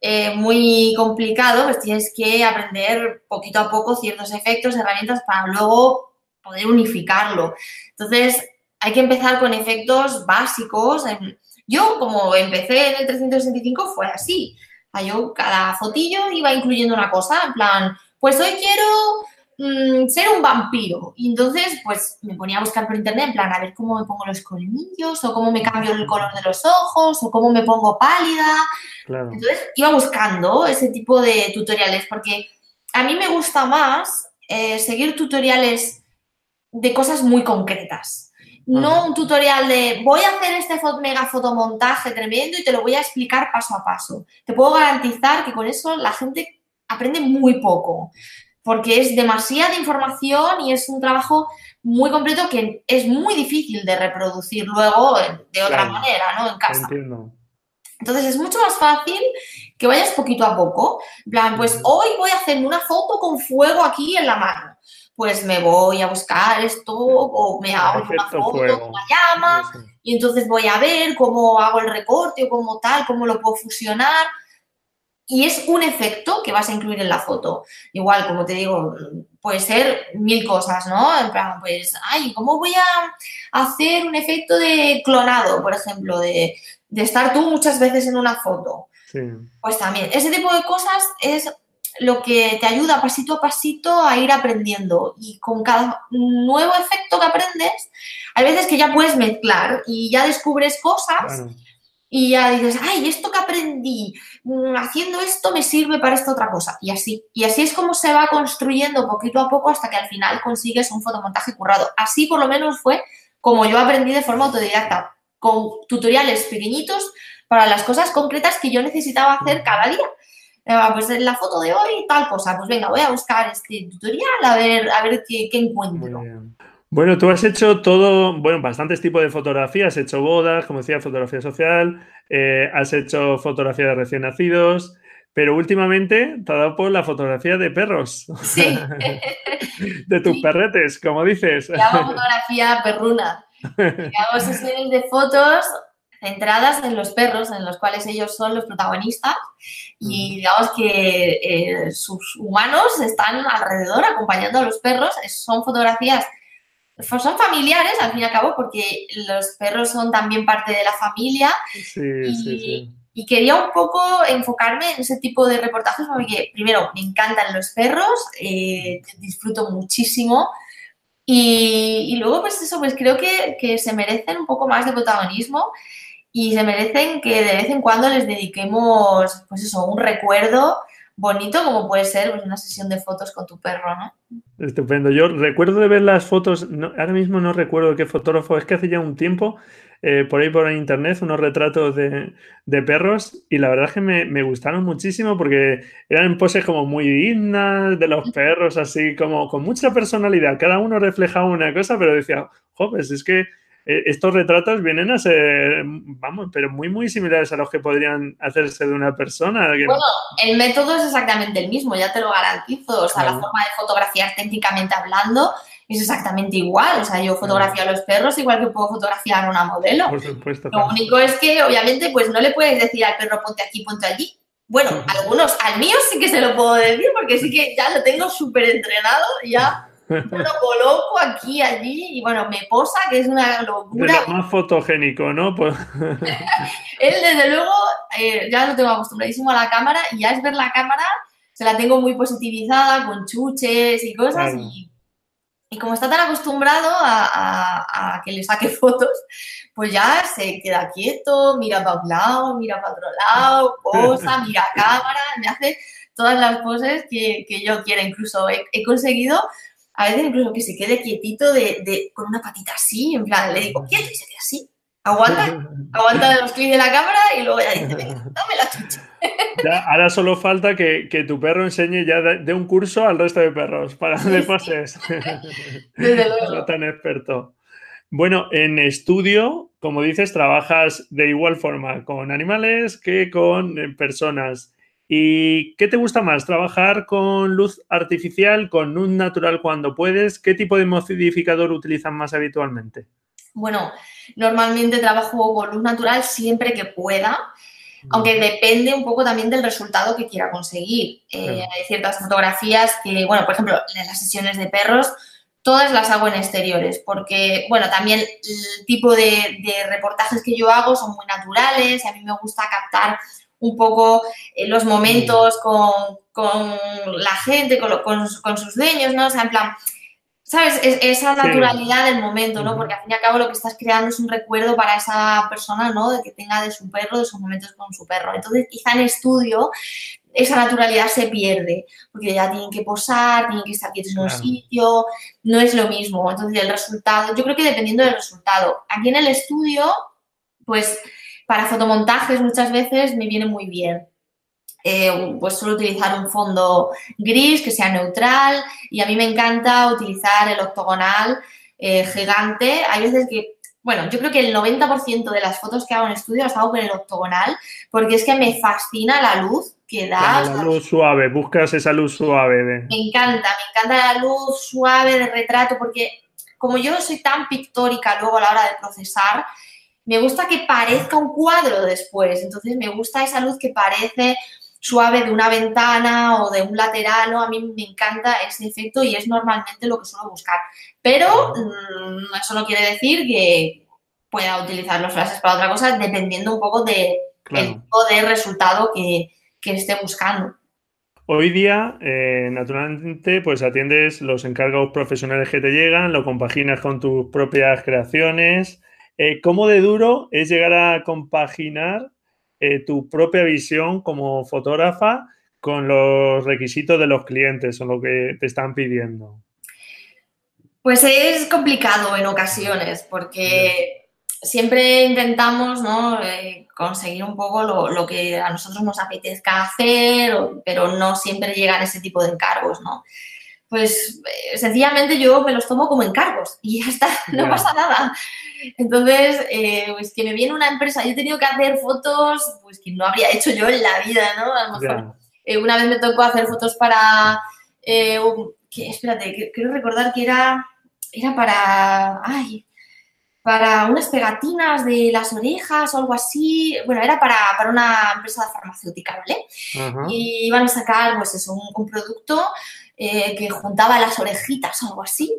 eh, muy complicado, pues tienes que aprender poquito a poco ciertos efectos, herramientas para luego poder unificarlo. Entonces, hay que empezar con efectos básicos. Yo, como empecé en el 365, fue así. yo cada fotillo iba incluyendo una cosa, en plan, pues hoy quiero Mm, ser un vampiro. Y entonces, pues me ponía a buscar por internet, en plan, a ver cómo me pongo los colmillos, o cómo me cambio el color de los ojos, o cómo me pongo pálida. Entonces, iba buscando ese tipo de tutoriales, porque a mí me gusta más eh, seguir tutoriales de cosas muy concretas. No un tutorial de voy a hacer este mega fotomontaje tremendo y te lo voy a explicar paso a paso. Te puedo garantizar que con eso la gente aprende muy poco porque es demasiada información y es un trabajo muy completo que es muy difícil de reproducir luego de otra manera, ¿no? En casa. Entonces es mucho más fácil que vayas poquito a poco. En plan, pues hoy voy a hacer una foto con fuego aquí en la mano. Pues me voy a buscar esto o me hago una foto con la llama y entonces voy a ver cómo hago el recorte o cómo tal, cómo lo puedo fusionar y es un efecto que vas a incluir en la foto. Igual, como te digo, puede ser mil cosas, ¿no? En plan, pues, ay, ¿cómo voy a hacer un efecto de clonado, por ejemplo, de, estar tú muchas veces en una foto? Pues también, ese tipo de cosas es lo que te ayuda pasito a pasito a ir aprendiendo. Y con cada nuevo efecto que aprendes, hay veces que ya puedes mezclar y ya descubres cosas y ya dices, ay, esto que aprendí haciendo esto me sirve para esta otra cosa. Y así. Y así es como se va construyendo poquito a poco hasta que al final consigues un fotomontaje currado. Así por lo menos fue como yo aprendí de forma autodidacta, con tutoriales pequeñitos para las cosas concretas que yo necesitaba hacer cada día. Eh, pues en la foto de hoy tal cosa, pues venga, voy a buscar este tutorial a ver, a ver qué encuentro. Bueno, tú has hecho todo, bueno, bastantes tipos de fotografía. Has hecho bodas, como decía, fotografía social, eh, has hecho fotografía de recién nacidos, pero últimamente te ha dado por la fotografía de perros. Sí. de tus perretes, como dices. hago fotografía perruna. hago sesiones de fotos centradas en los perros, en los cuales ellos son los protagonistas y digamos que eh, sus humanos están alrededor acompañando a los perros. Son fotografías son familiares al fin y al cabo porque los perros son también parte de la familia sí, y, sí, sí. y, quería un poco enfocarme en ese tipo de reportajes porque primero me encantan los perros, eh, disfruto muchísimo y, y, luego pues eso, pues creo que, que se merecen un poco más de protagonismo y se merecen que de vez en cuando les dediquemos pues eso, un recuerdo bonito como puede ser pues, una sesión de fotos con tu perro, ¿no? Estupendo. Yo recuerdo de ver las fotos, ahora mismo no recuerdo qué fotógrafo, es que hace ya un tiempo, eh, por ahí por internet, unos retratos de, perros y la verdad es que me, gustaron muchísimo porque eran poses como muy dignas de los perros, así como con mucha personalidad. Cada uno reflejaba una cosa, pero decía, jo, pues es que estos retratos vienen a ser, vamos, pero muy, muy similares a los que podrían hacerse de una persona. Bueno, el método es exactamente el mismo, ya te lo garantizo. O sea, la forma de fotografiar técnicamente hablando es exactamente igual. O sea, yo fotografío a los perros igual que puedo fotografiar a una modelo. Por supuesto. Lo único es que, obviamente, pues no le puedes decir al perro ponte aquí, ponte allí. Bueno, algunos, al mío sí que se lo puedo decir porque sí que ya lo tengo súper entrenado, ya lo coloco aquí, allí y bueno, me posa, que es una locura. Es más fotogénico, ¿no? Pues... Él, desde luego, eh, ya lo tengo acostumbradísimo a la cámara y ya es ver la cámara, se la tengo muy positivizada con chuches y cosas y, y, como está tan acostumbrado a, a, que le saque fotos, pues ya se queda quieto, mira para un lado, mira para otro lado, posa, mira a cámara, me hace todas las poses que, que yo quiera. Incluso he conseguido a veces incluso que se quede quietito de, con una patita así, en plan, le digo, quieto y se queda así. Aguanta, aguanta los clics de la cámara y luego ya dice, venga, dame la chucha. ahora solo falta que, tu perro enseñe ya de, un curso al resto de perros para sí, después es. Desde luego. No tan experto. Bueno, en estudio, como dices, trabajas de igual forma con animales que con eh, personas. ¿Y qué te gusta más? ¿Trabajar con luz artificial, con luz natural cuando puedes? ¿Qué tipo de modificador utilizan más habitualmente? Bueno, normalmente trabajo con luz natural siempre que pueda, aunque depende un poco también del resultado que quiera conseguir. Eh, hay ciertas fotografías que, bueno, por ejemplo, en las sesiones de perros, todas las hago en exteriores, porque, bueno, también el tipo de, de reportajes que yo hago son muy naturales, y a mí me gusta captar un poco eh, los momentos con, la gente, con, sus dueños, ¿no? O sea, en plan, ¿sabes? esa naturalidad del momento, ¿no? Porque al fin y al cabo lo que estás creando es un recuerdo para esa persona, ¿no? De que tenga de su perro, de sus momentos con su perro. Entonces, quizá en estudio esa naturalidad se pierde, porque ya tienen que posar, tienen que estar quietos en un sitio, no es lo mismo. Entonces, el resultado, yo creo que dependiendo del resultado. Aquí en el estudio, pues para fotomontajes muchas veces me viene muy bien. Eh, pues suelo utilizar un fondo gris que sea neutral y a mí me encanta utilizar el octogonal eh, gigante. Hay veces que, bueno, yo creo que el 90% de las fotos que hago en estudio las hago con el octogonal porque es que me fascina la luz que da. La luz suave, buscas esa luz suave. Me encanta, me encanta la luz suave de retrato porque como yo no soy tan pictórica luego a la hora de procesar, me gusta que parezca un cuadro después, entonces me gusta esa luz que parece suave de una ventana o de un lateral, ¿no? A mí me encanta ese efecto y es normalmente lo que suelo buscar. Pero mm, eso no quiere decir que pueda utilizar los flashes para otra cosa, dependiendo un poco de tipo de resultado que, esté buscando. Hoy día, eh, naturalmente, pues atiendes los encargos profesionales que te llegan, lo compaginas con tus propias creaciones. Eh, ¿Cómo de duro es llegar a compaginar eh, tu propia visión como fotógrafa con los requisitos de los clientes o lo que te están pidiendo? Pues es complicado en ocasiones porque siempre intentamos eh, conseguir un poco lo, que a nosotros nos apetezca hacer, pero no siempre llegan ese tipo de encargos, ¿no? Pues sencillamente yo me los tomo como encargos y ya está, no pasa nada. Entonces, eh, pues que me viene una empresa, yo he tenido que hacer fotos, pues que no habría hecho yo en la vida, ¿no? A lo mejor eh, una vez me tocó hacer fotos para, eh, que, espérate, quiero recordar que era, era para, ay, para unas pegatinas de las orejas o algo así. Bueno, era para, una empresa farmacéutica, ¿vale? Y iban a sacar, pues eso, un, producto que juntaba las orejitas o algo así.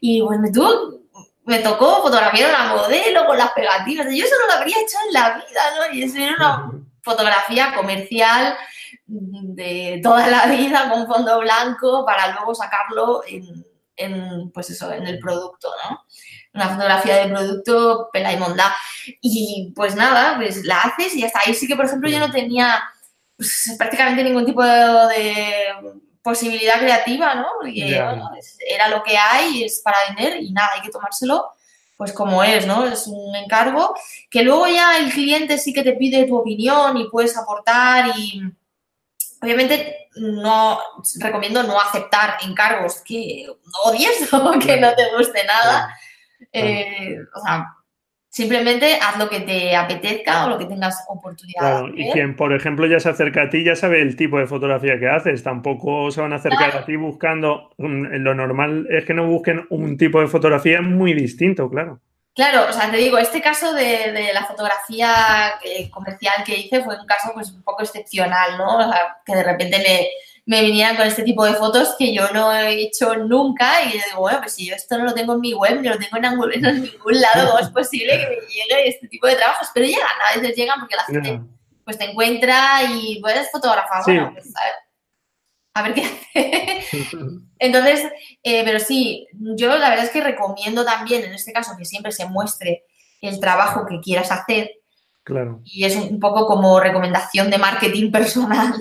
Y pues me tuvo me tocó fotografiar a una modelo con las pegatinas. Yo eso no lo habría hecho en la vida, ¿no? Y eso era una fotografía comercial de toda la vida con fondo blanco para luego sacarlo en, pues eso, en el producto, ¿no? Una fotografía de producto pela y monda. Y pues nada, pues la haces y hasta ahí sí que, por ejemplo, yo no tenía pues, prácticamente ningún tipo de, posibilidad creativa, ¿no? Porque era lo que hay, es para vender y nada, hay que tomárselo pues como es, ¿no? Es un encargo que luego ya el cliente sí que te pide tu opinión y puedes aportar y obviamente no recomiendo no aceptar encargos que odies o que no te guste nada. Eh, o sea, Simplemente haz lo que te apetezca o lo que tengas oportunidad. Claro, y quien, por ejemplo, ya se acerca a ti, ya sabe el tipo de fotografía que haces. Tampoco se van a acercar a ti buscando. Lo normal es que no busquen un tipo de fotografía muy distinto, claro. Claro, o sea, te digo, este caso de, la fotografía eh, comercial que hice fue un caso pues un poco excepcional, ¿no? O sea, que de repente me, me vinieran con este tipo de fotos que yo no he hecho nunca y yo digo, bueno, pues si yo esto no lo tengo en mi web, ni lo tengo en, ningún lado, ¿cómo es posible que me llegue este tipo de trabajos? Pero llegan, a veces llegan porque la gente pues te encuentra y puedes fotografar, bueno, pues a ver, a ver qué hace. Entonces, eh, pero sí, yo la verdad es que recomiendo también en este caso que siempre se muestre el trabajo que quieras hacer. Claro. Y es un poco como recomendación de marketing personal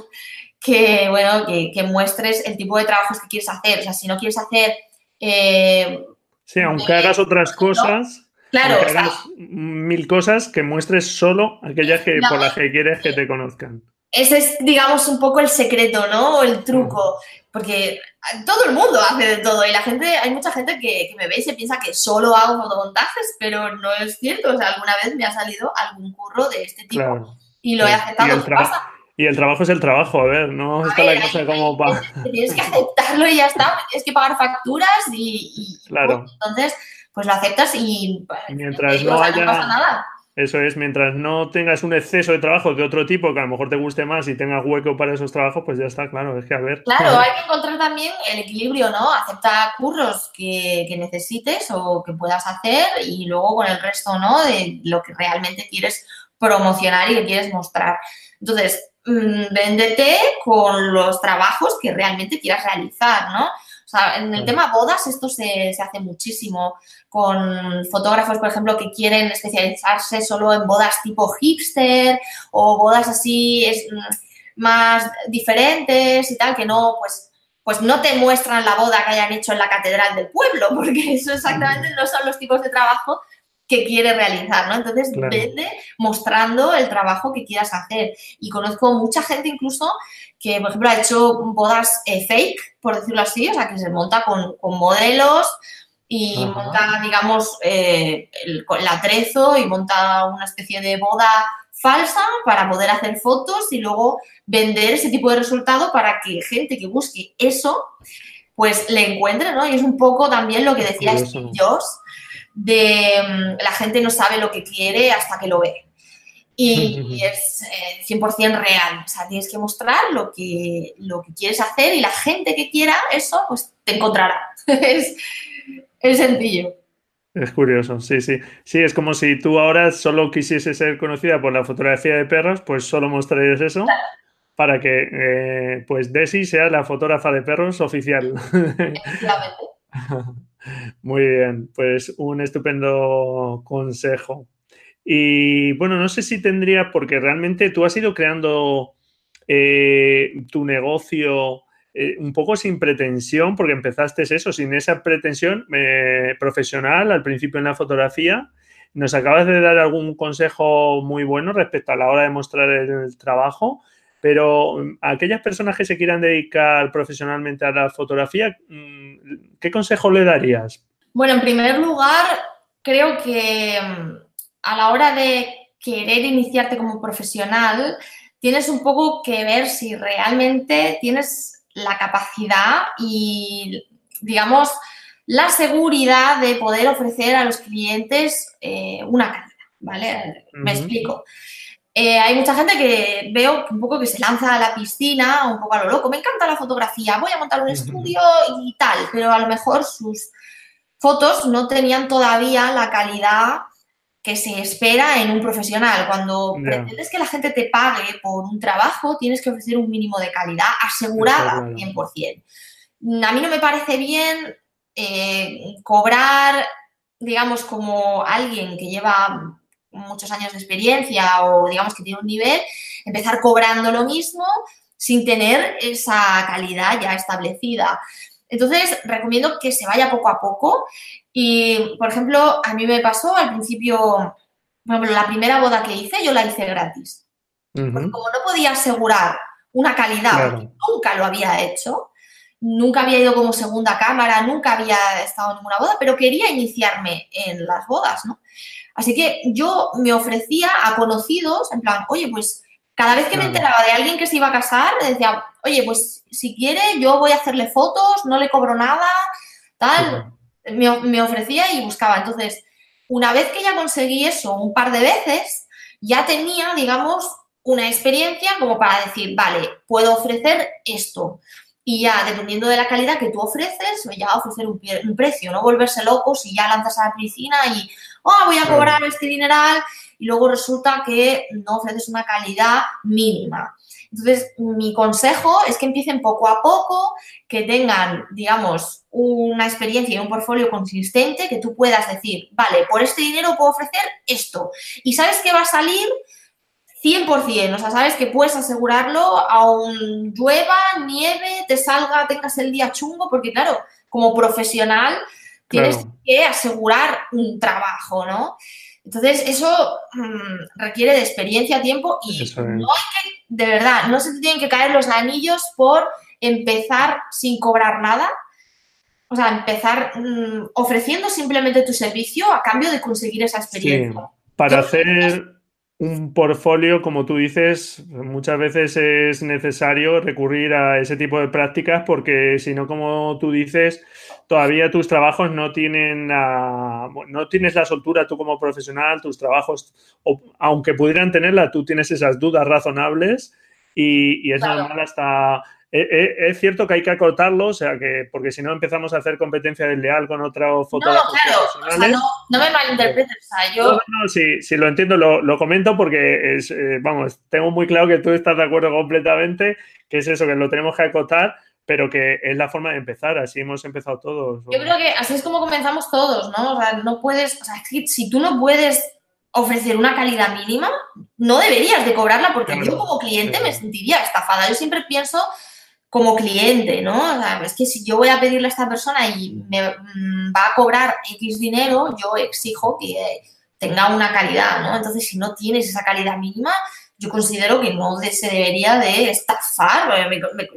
que, bueno, que, muestres el tipo de trabajos que quieres hacer. O sea, si no quieres hacer... Eh, sí, aunque hagas otras cosas... Claro. hagas mil cosas que muestres solo aquellas que, por las que quieres que te conozcan. Ese es, digamos, un poco el secreto, ¿no? O el truco. Porque todo el mundo hace de todo y la gente, hay mucha gente que, me ve y se piensa que solo hago fotomontajes, pero no es cierto. O sea, alguna vez me ha salido algún curro de este tipo y lo he aceptado. ¿Qué pasa? Y el trabajo es el trabajo, a ver, no está la cosa como para... Tienes que aceptarlo y ya está, tienes que pagar facturas y... claro. entonces, pues lo aceptas y... Pues, mientras no haya... pasa nada. Eso es, mientras no tengas un exceso de trabajo de otro tipo que a lo mejor te guste más y tengas hueco para esos trabajos, pues ya está, claro, es que a ver. Claro, hay que encontrar también el equilibrio, ¿no? Acepta curros que, que necesites o que puedas hacer y luego con el resto, ¿no? De lo que realmente quieres promocionar y que quieres mostrar. Entonces, Mm, véndete con los trabajos que realmente quieras realizar, ¿no? O sea, en el tema bodas esto se, hace muchísimo con fotógrafos, por ejemplo, que quieren especializarse solo en bodas tipo hipster o bodas así es, mm, más diferentes y tal, que no, pues, pues no te muestran la boda que hayan hecho en la catedral del pueblo, porque eso exactamente no son los tipos de trabajo que quiere realizar, ¿no? Entonces, vende mostrando el trabajo que quieras hacer. Y conozco mucha gente incluso que, por ejemplo, ha hecho bodas eh, fake, por decirlo así, o sea, que se monta con, modelos y monta, digamos, eh, el, atrezo y monta una especie de boda falsa para poder hacer fotos y luego vender ese tipo de resultado para que gente que busque eso, pues le encuentre, ¿no? Y es un poco también lo que decía Steve Jobs, de mm, la gente no sabe lo que quiere hasta que lo ve. Y, es 100% eh, real. O sea, tienes que mostrar lo que, lo que quieres hacer y la gente que quiera eso, pues te encontrará. es, es sencillo. Es curioso, sí, sí. Sí, es como si tú ahora solo quisieses ser conocida por la fotografía de perros, pues solo mostrarías eso para que eh, pues Desi sea la fotógrafa de perros oficial. Efectivamente. Muy bien, pues un estupendo consejo. Y bueno, no sé si tendría, porque realmente tú has ido creando eh, tu negocio eh, un poco sin pretensión, porque empezaste eso, sin esa pretensión eh, profesional al principio en la fotografía. Nos acabas de dar algún consejo muy bueno respecto a la hora de mostrar el trabajo, pero mm, aquellas personas que se quieran dedicar profesionalmente a la fotografía, mm, ¿qué consejo le darías? Bueno, en primer lugar, creo que mm, a la hora de querer iniciarte como profesional, tienes un poco que ver si realmente tienes la capacidad y, digamos, la seguridad de poder ofrecer a los clientes eh, una calidad, ¿vale? Me explico. Eh, hay mucha gente que veo un poco que se lanza a la piscina, un poco a lo loco. Me encanta la fotografía, voy a montar un estudio y tal, pero a lo mejor sus fotos no tenían todavía la calidad que se espera en un profesional. Cuando pretendes que la gente te pague por un trabajo, tienes que ofrecer un mínimo de calidad asegurada 100%. A mí no me parece bien eh, cobrar, digamos, como alguien que lleva muchos años de experiencia o digamos que tiene un nivel, empezar cobrando lo mismo sin tener esa calidad ya establecida. Entonces, recomiendo que se vaya poco a poco y, por ejemplo, a mí me pasó al principio, por ejemplo, la primera boda que hice, yo la hice gratis. como no podía asegurar una calidad, porque nunca lo había hecho, nunca había ido como segunda cámara, nunca había estado en ninguna boda, pero quería iniciarme en las bodas, ¿no? Así que yo me ofrecía a conocidos, en plan, oye, pues cada vez que me enteraba de alguien que se iba a casar, decía, oye, pues si quiere, yo voy a hacerle fotos, no le cobro nada, tal. Me, me, ofrecía y buscaba. Entonces, una vez que ya conseguí eso un par de veces, ya tenía, digamos, una experiencia como para decir, vale, puedo ofrecer esto y ya dependiendo de la calidad que tú ofreces, ya a ofrecer un, precio, no volverse locos y ya lanzas a la piscina y, oh, voy a cobrar este dineral y luego resulta que no ofreces una calidad mínima. Entonces, mi consejo es que empiecen poco a poco, que tengan, digamos, una experiencia y un portfolio consistente, que tú puedas decir, vale, por este dinero puedo ofrecer esto. Y sabes que va a salir 100%, o sea, sabes que puedes asegurarlo, aun llueva, nieve, te salga, tengas el día chungo, porque claro, como profesional tienes que asegurar un trabajo, ¿no? Entonces, eso mm, requiere de experiencia, tiempo y no hay que, de verdad, no se te tienen que caer los anillos por empezar sin cobrar nada. O sea, empezar mm, ofreciendo simplemente tu servicio a cambio de conseguir esa experiencia. para hacer un portfolio, como tú dices, muchas veces es necesario recurrir a ese tipo de prácticas porque si no, como tú dices, todavía tus trabajos no tienen, no tienes la soltura tú como profesional, tus trabajos, aunque pudieran tenerla, tú tienes esas dudas razonables y, es normal hasta es cierto que hay que acortarlo, o sea que, porque si no empezamos a hacer competencia desleal con otros fotógrafos. No, claro, no, me malinterpretes, o sea, yo. No, no, sí, sí, lo entiendo, lo, comento porque es, eh, vamos, tengo muy claro que tú estás de acuerdo completamente, que es eso, que lo tenemos que acotar, pero que es la forma de empezar, así hemos empezado todos. Yo creo que así es como comenzamos todos, ¿no? O sea, no puedes, o sea, si tú no puedes ofrecer una calidad mínima, no deberías de cobrarla porque yo como cliente me sentiría estafada. Yo siempre pienso como cliente, ¿no? O sea, es que si yo voy a pedirle a esta persona y me mm, va a cobrar X dinero, yo exijo que tenga una calidad, ¿no? Entonces, si no tienes esa calidad mínima, yo considero que no se debería de estafar,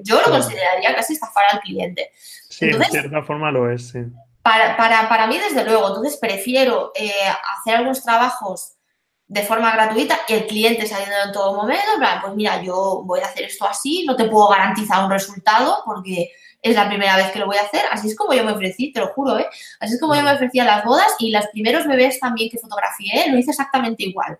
yo lo consideraría casi estafar al cliente. Sí, de cierta forma lo es, sí. Para, para, para mí, desde luego, entonces prefiero eh, hacer algunos trabajos de forma gratuita y el cliente saliendo en todo momento, pues mira, yo voy a hacer esto así, no te puedo garantizar un resultado porque es la primera vez que lo voy a hacer, así es como yo me ofrecí, te lo juro, ¿eh? Así es como yo me ofrecí a las bodas y los primeros bebés también que fotografié lo hice exactamente igual.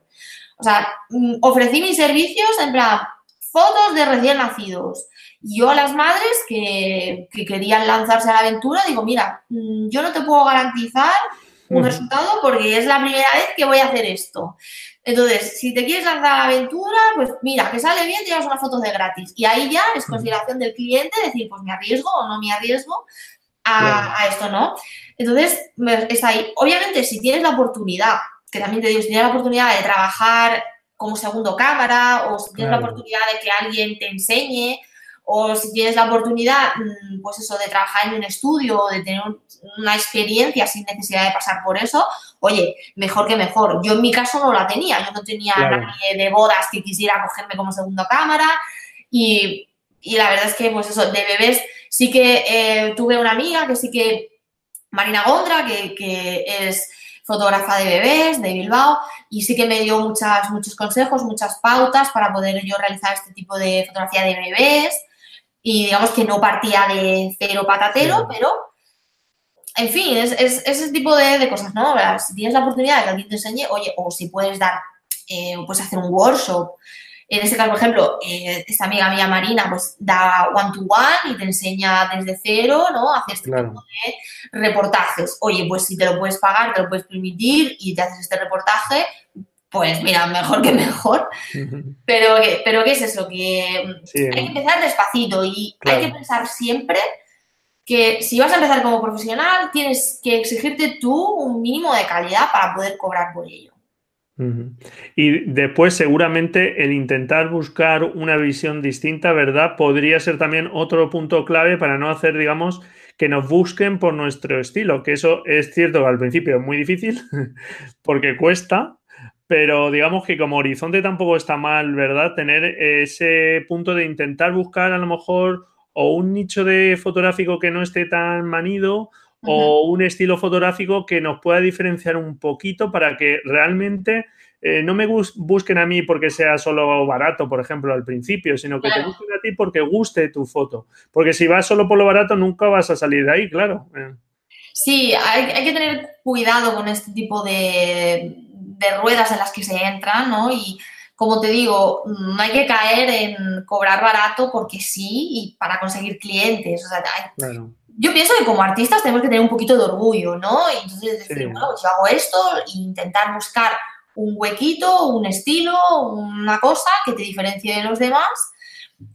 O sea, mm, ofrecí mis servicios en plan, fotos de recién nacidos. Yo a las madres que, que querían lanzarse a la aventura digo, mira, mm, yo no te puedo garantizar un resultado porque es la primera vez que voy a hacer esto. Entonces, si te quieres lanzar a la aventura, pues mira, que sale bien, te llevas una foto de gratis. Y ahí ya es consideración del cliente decir, pues me arriesgo o no me arriesgo a, esto, ¿no? Entonces, está ahí. Obviamente, si tienes la oportunidad, que también te digo, si tienes la oportunidad de trabajar como segundo cámara o si tienes la oportunidad de que alguien te enseñe o si tienes la oportunidad, mm, pues eso, de trabajar en un estudio o de tener una experiencia sin necesidad de pasar por eso, oye, mejor que mejor. Yo en mi caso no la tenía, yo no tenía nadie de bodas que quisiera cogerme como segundo cámara y, la verdad es que, pues eso, de bebés sí que eh, tuve una amiga que sí que, Marina Gondra, que, que es fotógrafa de bebés de Bilbao y sí que me dio muchas, muchos consejos, muchas pautas para poder yo realizar este tipo de fotografía de bebés y digamos que no partía de cero patatero, pero en fin, es, ese tipo de, cosas, ¿no? Si tienes la oportunidad de que alguien te enseñe, oye, o si puedes dar, eh, puedes hacer un workshop. En este caso, por ejemplo, eh, esta amiga mía Marina, pues da one to one y te enseña desde cero, ¿no? Hacer este tipo de reportajes. Oye, pues si te lo puedes pagar, te lo puedes permitir y te haces este reportaje, pues mira, mejor que mejor. Pero, pero ¿qué es eso? Que hay que empezar despacito y hay que pensar siempre que si vas a empezar como profesional, tienes que exigirte tú un mínimo de calidad para poder cobrar por ello. Y después seguramente el intentar buscar una visión distinta, ¿verdad? Podría ser también otro punto clave para no hacer, digamos, que nos busquen por nuestro estilo, que eso es cierto que al principio es muy difícil porque cuesta, pero digamos que como horizonte tampoco está mal, ¿verdad? Tener ese punto de intentar buscar a lo mejor o un nicho de fotográfico que no esté tan manido o un estilo fotográfico que nos pueda diferenciar un poquito para que realmente eh, no me busquen a mí porque sea solo barato, por ejemplo, al principio, sino que te busquen a ti porque guste tu foto. Porque si vas solo por lo barato, nunca vas a salir de ahí, claro. Eh. Sí, hay, que tener cuidado con este tipo de, de, ruedas en las que se entra, ¿no? Y como te digo, no hay que caer en cobrar barato porque sí y para conseguir clientes. O sea, yo pienso que como artistas tenemos que tener un poquito de orgullo, ¿no? Y entonces decir, bueno, pues yo hago esto e intentar buscar un huequito, un estilo, una cosa que te diferencie de los demás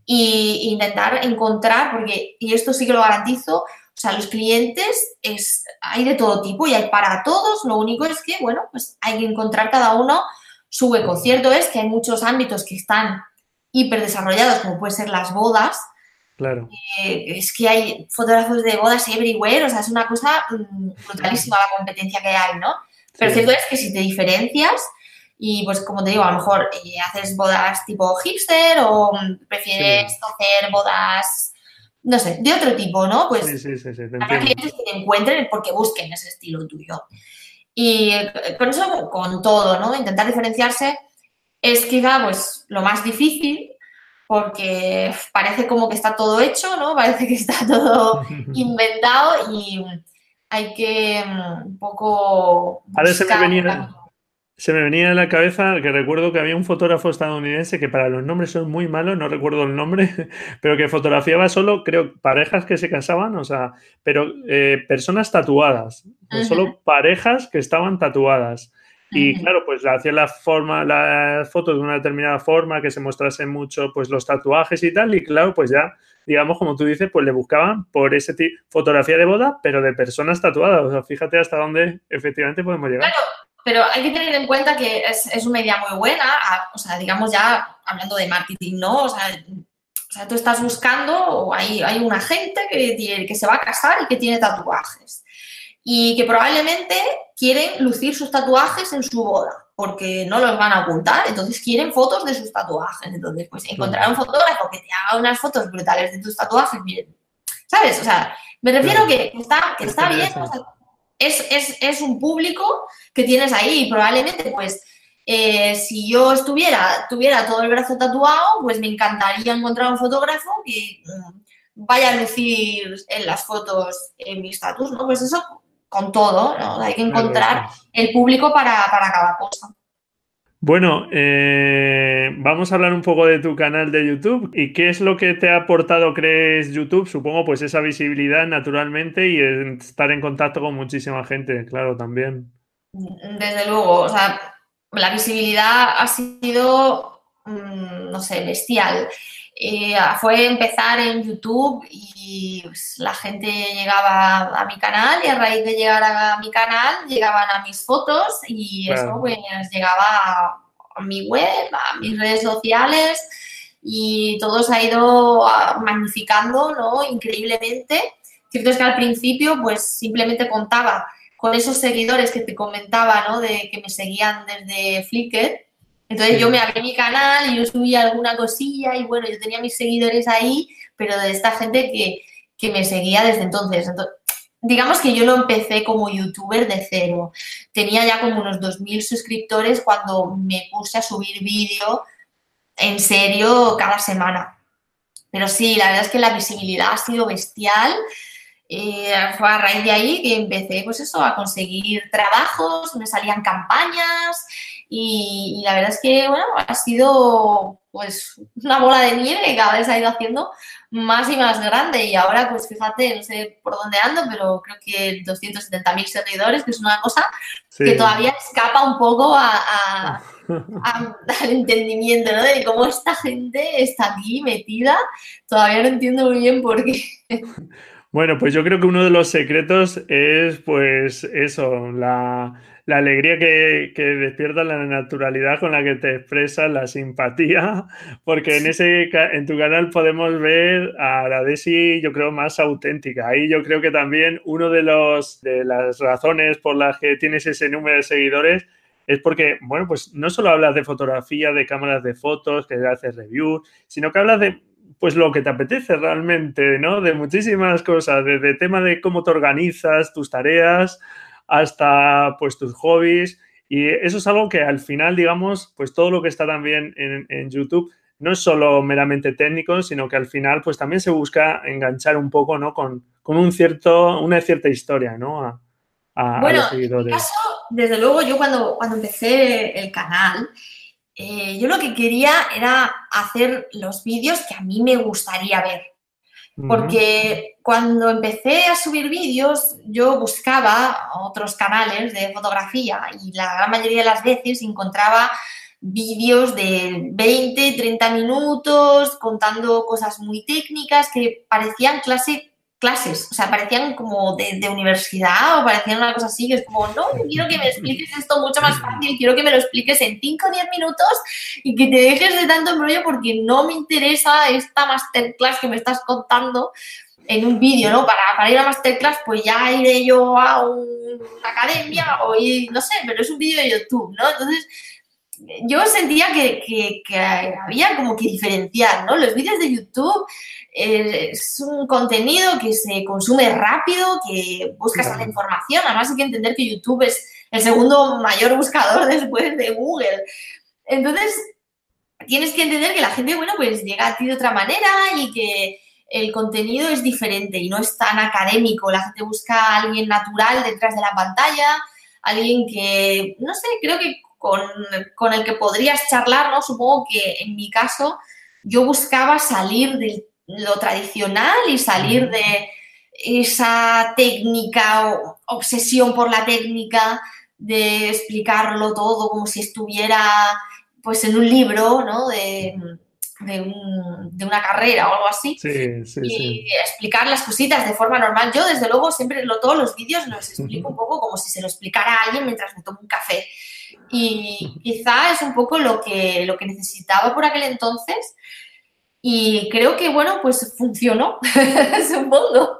e intentar encontrar, porque, y esto sí que lo garantizo, sea, los clientes es, hay de todo tipo y hay para todos, lo único es que, bueno, pues hay que encontrar cada uno su hueco. Cierto es que hay muchos ámbitos que están hiper desarrollados, como pueden ser las bodas, Claro. Eh, es que hay fotógrafos de bodas everywhere, o sea, es una cosa mm, brutalísima la competencia que hay, ¿no? Pero cierto es que si te diferencias y pues como te digo, a lo mejor eh, haces bodas tipo hipster o mm, prefieres hacer bodas, no sé, de otro tipo, ¿no? Pues sí, clientes que te encuentren porque busquen ese estilo tuyo. Y eh, con eso, con todo, ¿no? Intentar diferenciarse es quizá pues lo más difícil, porque parece como que está todo hecho, ¿no? Parece que está todo inventado y hay que mm, un poco... Ahora se me, venía, se me venía a la cabeza que recuerdo que había un fotógrafo estadounidense que para los nombres son muy malos, no recuerdo el nombre, pero que fotografiaba solo, creo, parejas que se casaban, o sea, pero eh, personas tatuadas, solo parejas que estaban tatuadas. Y claro, pues hacía la forma, la foto de una determinada forma, que se mostrase mucho pues los tatuajes y tal, y claro, pues ya, digamos, como tú dices, pues le buscaban por ese tipo, fotografía de boda, pero de personas tatuadas. O sea, fíjate hasta dónde efectivamente podemos llegar. Claro, pero hay que tener en cuenta que es, es una idea muy buena, o sea, digamos ya hablando de marketing, ¿no? O sea, o sea tú estás buscando, o hay, hay una gente que, que se va a casar y que tiene tatuajes y que probablemente quieren lucir sus tatuajes en su boda porque no los van a ocultar, entonces quieren fotos de sus tatuajes. Entonces, pues encontrar un fotógrafo que te haga unas fotos brutales de tus tatuajes, ¿sabes? O sea, me refiero que está, que está bien, es, es, es, un público que tienes ahí y probablemente, pues, eh, si yo estuviera, tuviera todo el brazo tatuado, pues me encantaría encontrar un fotógrafo que mm, vaya a lucir en las fotos en mis tatuajes, ¿no? Pues eso con todo, ¿no? Hay que encontrar el público para, cada cosa. Bueno, eh, vamos a hablar un poco de tu canal de YouTube y qué es lo que te ha aportado, crees, YouTube. Supongo, pues esa visibilidad naturalmente y estar en contacto con muchísima gente, claro, también. Desde luego, o sea, la visibilidad ha sido, mm, no sé, bestial. Eh, fue empezar en YouTube y pues, la gente llegaba a mi canal y a raíz de llegar a mi canal llegaban a mis fotos y eso pues llegaba a, mi web, a mis redes sociales y todo se ha ido ah, magnificando ¿no? increíblemente. Cierto es que al principio pues simplemente contaba con esos seguidores que te comentaba, ¿no? De que me seguían desde Flickr entonces yo me abrí mi canal y yo subía alguna cosilla y bueno, yo tenía mis seguidores ahí, pero de esta gente que, me seguía desde entonces. digamos que yo lo empecé como youtuber de cero. Tenía ya como unos 2.000 suscriptores cuando me puse a subir vídeo en serio cada semana. Pero sí, la verdad es que la visibilidad ha sido bestial. Eh, fue a raíz de ahí que empecé, pues eso, a conseguir trabajos, me salían campañas y, la verdad es que, bueno, ha sido pues una bola de nieve que cada vez ha ido haciendo más y más grande. Y ahora, pues fíjate, no sé por dónde ando, pero creo que 270.000 seguidores, que es una cosa que todavía escapa un poco a, al entendimiento, ¿no? De cómo esta gente está aquí metida. Todavía no entiendo muy bien por qué. Bueno, pues yo creo que uno de los secretos es, pues, eso, la la alegría que, que, despierta la naturalidad con la que te expresas, la simpatía, porque en ese en tu canal podemos ver a la Desi, yo creo, más auténtica. Ahí yo creo que también uno de los de las razones por las que tienes ese número de seguidores es porque, bueno, pues no solo hablas de fotografía, de cámaras de fotos, que haces reviews, sino que hablas de pues lo que te apetece realmente, ¿no? De muchísimas cosas, desde tema de cómo te organizas, tus tareas, hasta pues tus hobbies. Y eso es algo que al final, digamos, pues todo lo que está también en, YouTube no es solo meramente técnico, sino que al final pues también se busca enganchar un poco, ¿no? Con, un cierto, una cierta historia, ¿no? A, bueno, En mi caso, desde luego, yo cuando, cuando empecé el canal, eh, yo lo que quería era hacer los vídeos que a mí me gustaría ver. Porque cuando empecé a subir vídeos, yo buscaba otros canales de fotografía y la gran mayoría de las veces encontraba vídeos de 20, 30 minutos contando cosas muy técnicas que parecían clase clases, o sea, parecían como de, universidad o parecían una cosa así, que es como, no, quiero que me expliques esto mucho más fácil, quiero que me lo expliques en 5 o 10 minutos y que te dejes de tanto embrollo porque no me interesa esta masterclass que me estás contando en un vídeo, ¿no? Para, para, ir a masterclass, pues ya iré yo a una academia o ir, no sé, pero es un vídeo de YouTube, ¿no? Entonces, yo sentía que, había como que diferenciar, ¿no? Los vídeos de YouTube eh, es un contenido que se consume rápido, que buscas la información. Además hay que entender que YouTube es el segundo mayor buscador después de Google. Entonces, tienes que entender que la gente, bueno, pues llega a ti de otra manera y que el contenido es diferente y no es tan académico. La gente busca a alguien natural detrás de la pantalla, alguien que, no sé, creo que con, el que podrías charlar, ¿no? Supongo que en mi caso yo buscaba salir de lo tradicional y salir de esa técnica o obsesión por la técnica de explicarlo todo como si estuviera pues en un libro, ¿no? De, una carrera o algo así. Sí, sí, y explicar las cositas de forma normal. Yo, desde luego, siempre lo, todos los vídeos los explico un poco como si se lo explicara a alguien mientras me tomo un café. Y quizá es un poco lo que, lo que necesitaba por aquel entonces. Y creo que, bueno, pues funcionó, supongo.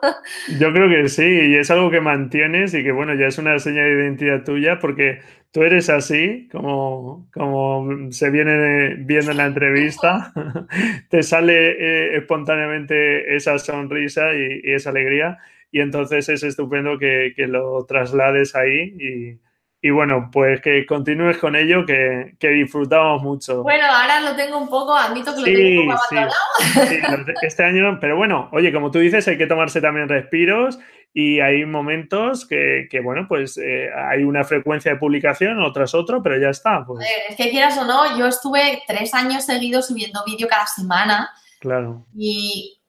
Yo creo que sí, y es algo que mantienes y que, bueno, ya es una señal de identidad tuya porque tú eres así, como, como se viene viendo en la entrevista, te sale eh, espontáneamente esa sonrisa y, esa alegría, y entonces es estupendo que, que lo traslades ahí y y bueno, pues que continúes con ello, que, disfrutamos mucho. Bueno, ahora lo tengo un poco, admito que lo tengo un poco abandonado. Sí, este año, pero bueno, oye, como tú dices, hay que tomarse también respiros y hay momentos que, bueno, pues eh, hay una frecuencia de publicación, otras otro, pero ya está. Pues. es que quieras o no, yo estuve tres años seguidos subiendo vídeo cada semana. Claro. Y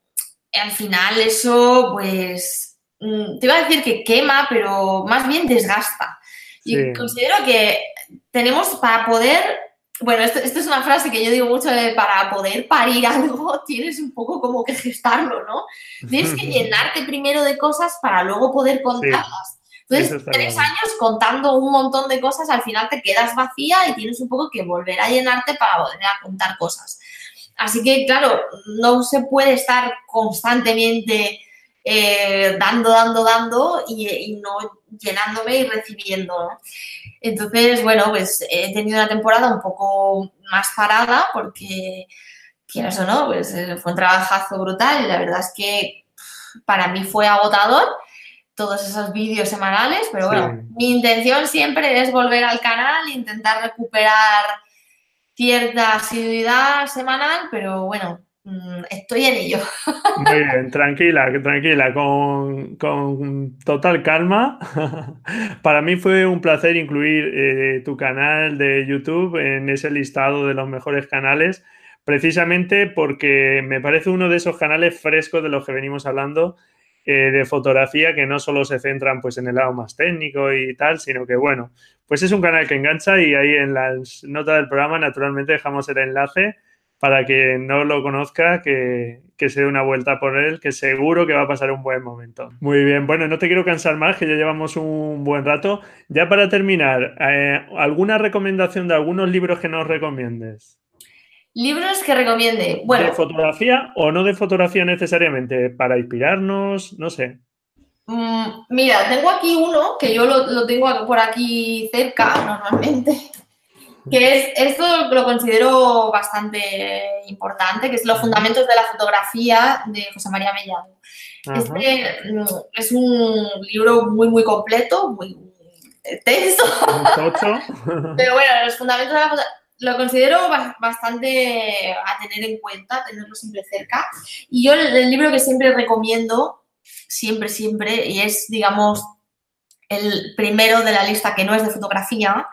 al final eso, pues, mm, te iba a decir que quema, pero más bien desgasta. Y considero que tenemos para poder, bueno, esto, es una frase que yo digo mucho, de para poder parir algo tienes un poco como que gestarlo, ¿no? Tienes que llenarte primero de cosas para luego poder contarlas. Entonces, tres años contando un montón de cosas, al final te quedas vacía y tienes un poco que volver a llenarte para volver a contar cosas. Así que, claro, no se puede estar constantemente eh, dando, dando, dando y, no llenándome y recibiendo. Entonces, bueno, pues he tenido una temporada un poco más parada porque, quieras o no, pues eh, fue un trabajazo brutal y la verdad es que para mí fue agotador todos esos vídeos semanales, pero bueno, mi intención siempre es volver al canal, intentar recuperar cierta asiduidad semanal, pero bueno, estoy en ello. Muy bien, tranquila, tranquila, con, total calma. Para mí fue un placer incluir eh, tu canal de YouTube en ese listado de los mejores canales, precisamente porque me parece uno de esos canales frescos de los que venimos hablando eh, de fotografía que no solo se centran pues en el lado más técnico y tal, sino que bueno, pues es un canal que engancha y ahí en las notas del programa naturalmente dejamos el enlace para que no lo conozca, que, se dé una vuelta por él, que seguro que va a pasar un buen momento. Muy bien, bueno, no te quiero cansar más, que ya llevamos un buen rato. Ya para terminar, eh, ¿alguna recomendación de algunos libros que nos recomiendes? Libros que recomiende. Bueno. ¿De fotografía o no de fotografía necesariamente? Para inspirarnos, no sé. Mm, mira, tengo aquí uno que yo lo, tengo por aquí cerca normalmente, que es, esto lo considero bastante importante, que es Los Fundamentos de la Fotografía de José María Mellado. Este mm, es un libro muy, muy completo, muy tenso. Pero bueno, Los Fundamentos de la Fotografía lo considero bastante a tener en cuenta, tenerlo siempre cerca. Y yo el, libro que siempre recomiendo, siempre, siempre, y es, digamos, el primero de la lista que no es de fotografía,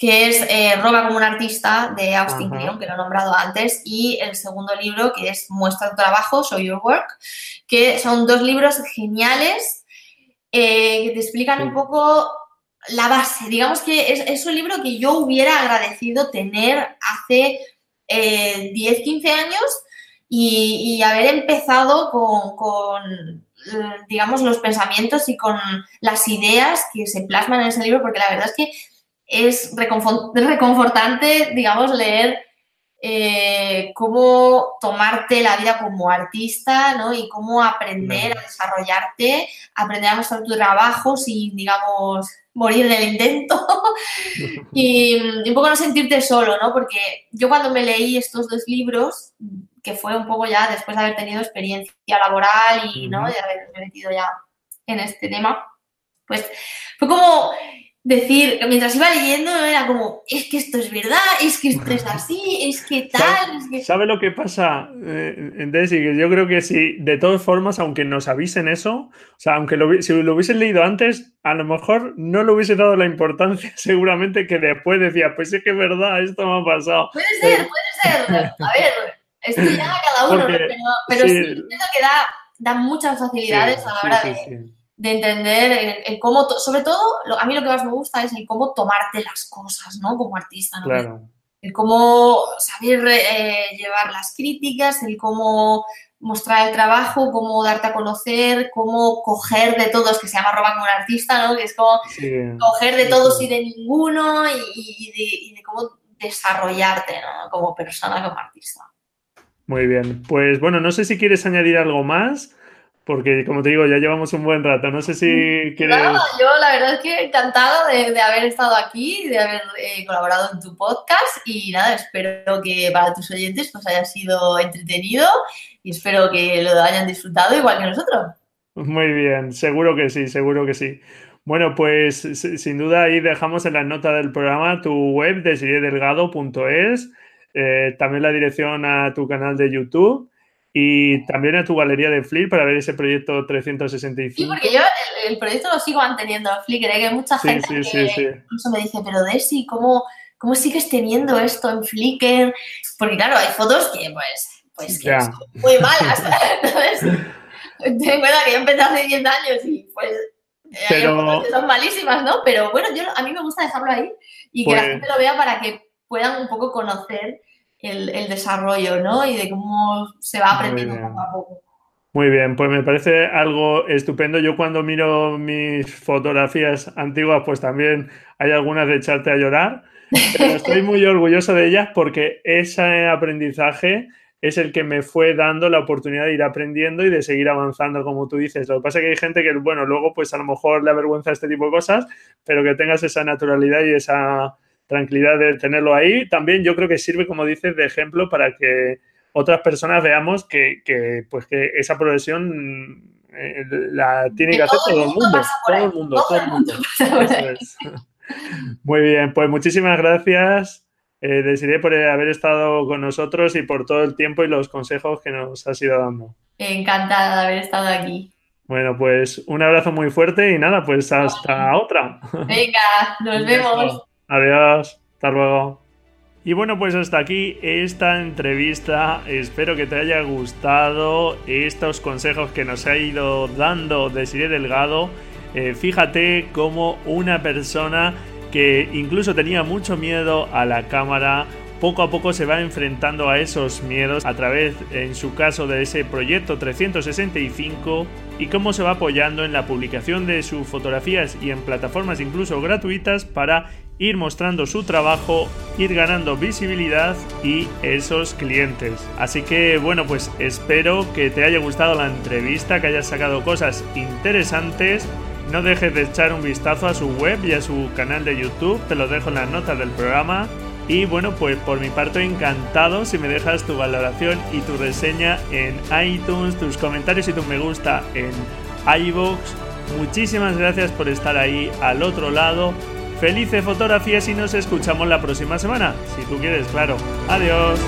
que es eh, Roba como un artista de Austin Kleon, que lo he nombrado antes, y el segundo libro, que es Muestra tu trabajo, Show Your Work, que son dos libros geniales eh, que te explican un poco la base. Digamos que es, un libro que yo hubiera agradecido tener hace 10, eh, 15 años y, haber empezado con, digamos, los pensamientos y con las ideas que se plasman en ese libro, porque la verdad es que es reconfortante, digamos, leer eh, cómo tomarte la vida como artista, ¿no? Y cómo aprender a desarrollarte, aprender a mostrar tu trabajo sin, digamos, morir en el intento y, un poco no sentirte solo, ¿no? Porque yo cuando me leí estos dos libros, que fue un poco ya después de haber tenido experiencia laboral y, ¿no? De haberme metido ya en este tema, pues fue como decir, mientras iba leyendo, era como, es que esto es verdad, es que esto es así, es que tal. ¿Sabe, lo que pasa, eh, Desi? Que yo creo que si, de todas formas, aunque nos avisen eso, o sea, aunque lo, si lo hubiesen leído antes, a lo mejor no le hubiese dado la importancia, seguramente que después decía, pues es que es verdad, esto me ha pasado. Puede ser, puede ser. A ver, esto ya cada uno, pero, pero sí, que da, da muchas facilidades a la hora de de entender el, cómo, sobre todo, a mí lo que más me gusta es el cómo tomarte las cosas, ¿no? Como artista, ¿no? Claro. El cómo saber eh, llevar las críticas, el cómo mostrar el trabajo, cómo darte a conocer, cómo coger de todos, que se llama roba como un artista, ¿no? Que es como coger de todos y de ninguno y, de, cómo desarrollarte, ¿no? Como persona, como artista. Muy bien, pues bueno, no sé si quieres añadir algo más porque como te digo, ya llevamos un buen rato. No sé si quieres. yo la verdad es que encantada de, haber estado aquí, de haber eh, colaborado en tu podcast y nada, espero que para tus oyentes pues haya sido entretenido y espero que lo hayan disfrutado igual que nosotros. Muy bien, seguro que sí, seguro que sí. Bueno, pues sin duda ahí dejamos en la nota del programa tu web de eh, también la dirección a tu canal de YouTube y también a tu galería de Flickr para ver ese proyecto 365. Sí, porque yo el, proyecto lo sigo manteniendo en Flickr, ¿eh? que hay mucha gente que incluso me dice, pero Desi, ¿cómo, ¿cómo sigues teniendo esto en Flickr? Porque claro, hay fotos que pues, pues que son muy malas, Entonces, ten en cuenta que yo empecé hace 10 años y pues pero... son malísimas, ¿no? Pero bueno, yo, a mí me gusta dejarlo ahí y que la pues gente lo vea para que puedan un poco conocer el, desarrollo, ¿no? Y de cómo se va aprendiendo poco a poco. Muy bien, pues me parece algo estupendo. Yo cuando miro mis fotografías antiguas, pues también hay algunas de echarte a llorar, pero estoy muy orgulloso de ellas porque ese aprendizaje es el que me fue dando la oportunidad de ir aprendiendo y de seguir avanzando, como tú dices. Lo que pasa es que hay gente que, bueno, luego pues a lo mejor le avergüenza este tipo de cosas, pero que tengas esa naturalidad y esa tranquilidad de tenerlo ahí. También yo creo que sirve, como dices, de ejemplo para que otras personas veamos que, pues que esa progresión eh, la tiene que, hacer todo, el mundo, todo el mundo, todo el mundo. Muy bien, pues muchísimas gracias. Eh, Desiree por haber estado con nosotros y por todo el tiempo y los consejos que nos has ido dando. Encantada de haber estado aquí. Bueno, pues un abrazo muy fuerte y nada, pues hasta otra. Venga, nos vemos. Adiós, hasta luego. Y bueno, pues hasta aquí esta entrevista. Espero que te haya gustado estos consejos que nos ha ido dando Desiree Delgado. Eh, fíjate como una persona que incluso tenía mucho miedo a la cámara, poco a poco se va enfrentando a esos miedos a través, en su caso, de ese proyecto 365 y cómo se va apoyando en la publicación de sus fotografías y en plataformas incluso gratuitas para ir mostrando su trabajo, ir ganando visibilidad y esos clientes. Así que bueno, pues espero que te haya gustado la entrevista, que hayas sacado cosas interesantes. No dejes de echar un vistazo a su web y a su canal de YouTube, te lo dejo en las notas del programa. Y bueno, pues por mi parte encantado si me dejas tu valoración y tu reseña en iTunes, tus comentarios y tu me gusta en iVoox. Muchísimas gracias por estar ahí al otro lado. Felices fotografías y nos escuchamos la próxima semana, si tú quieres, claro. Adiós.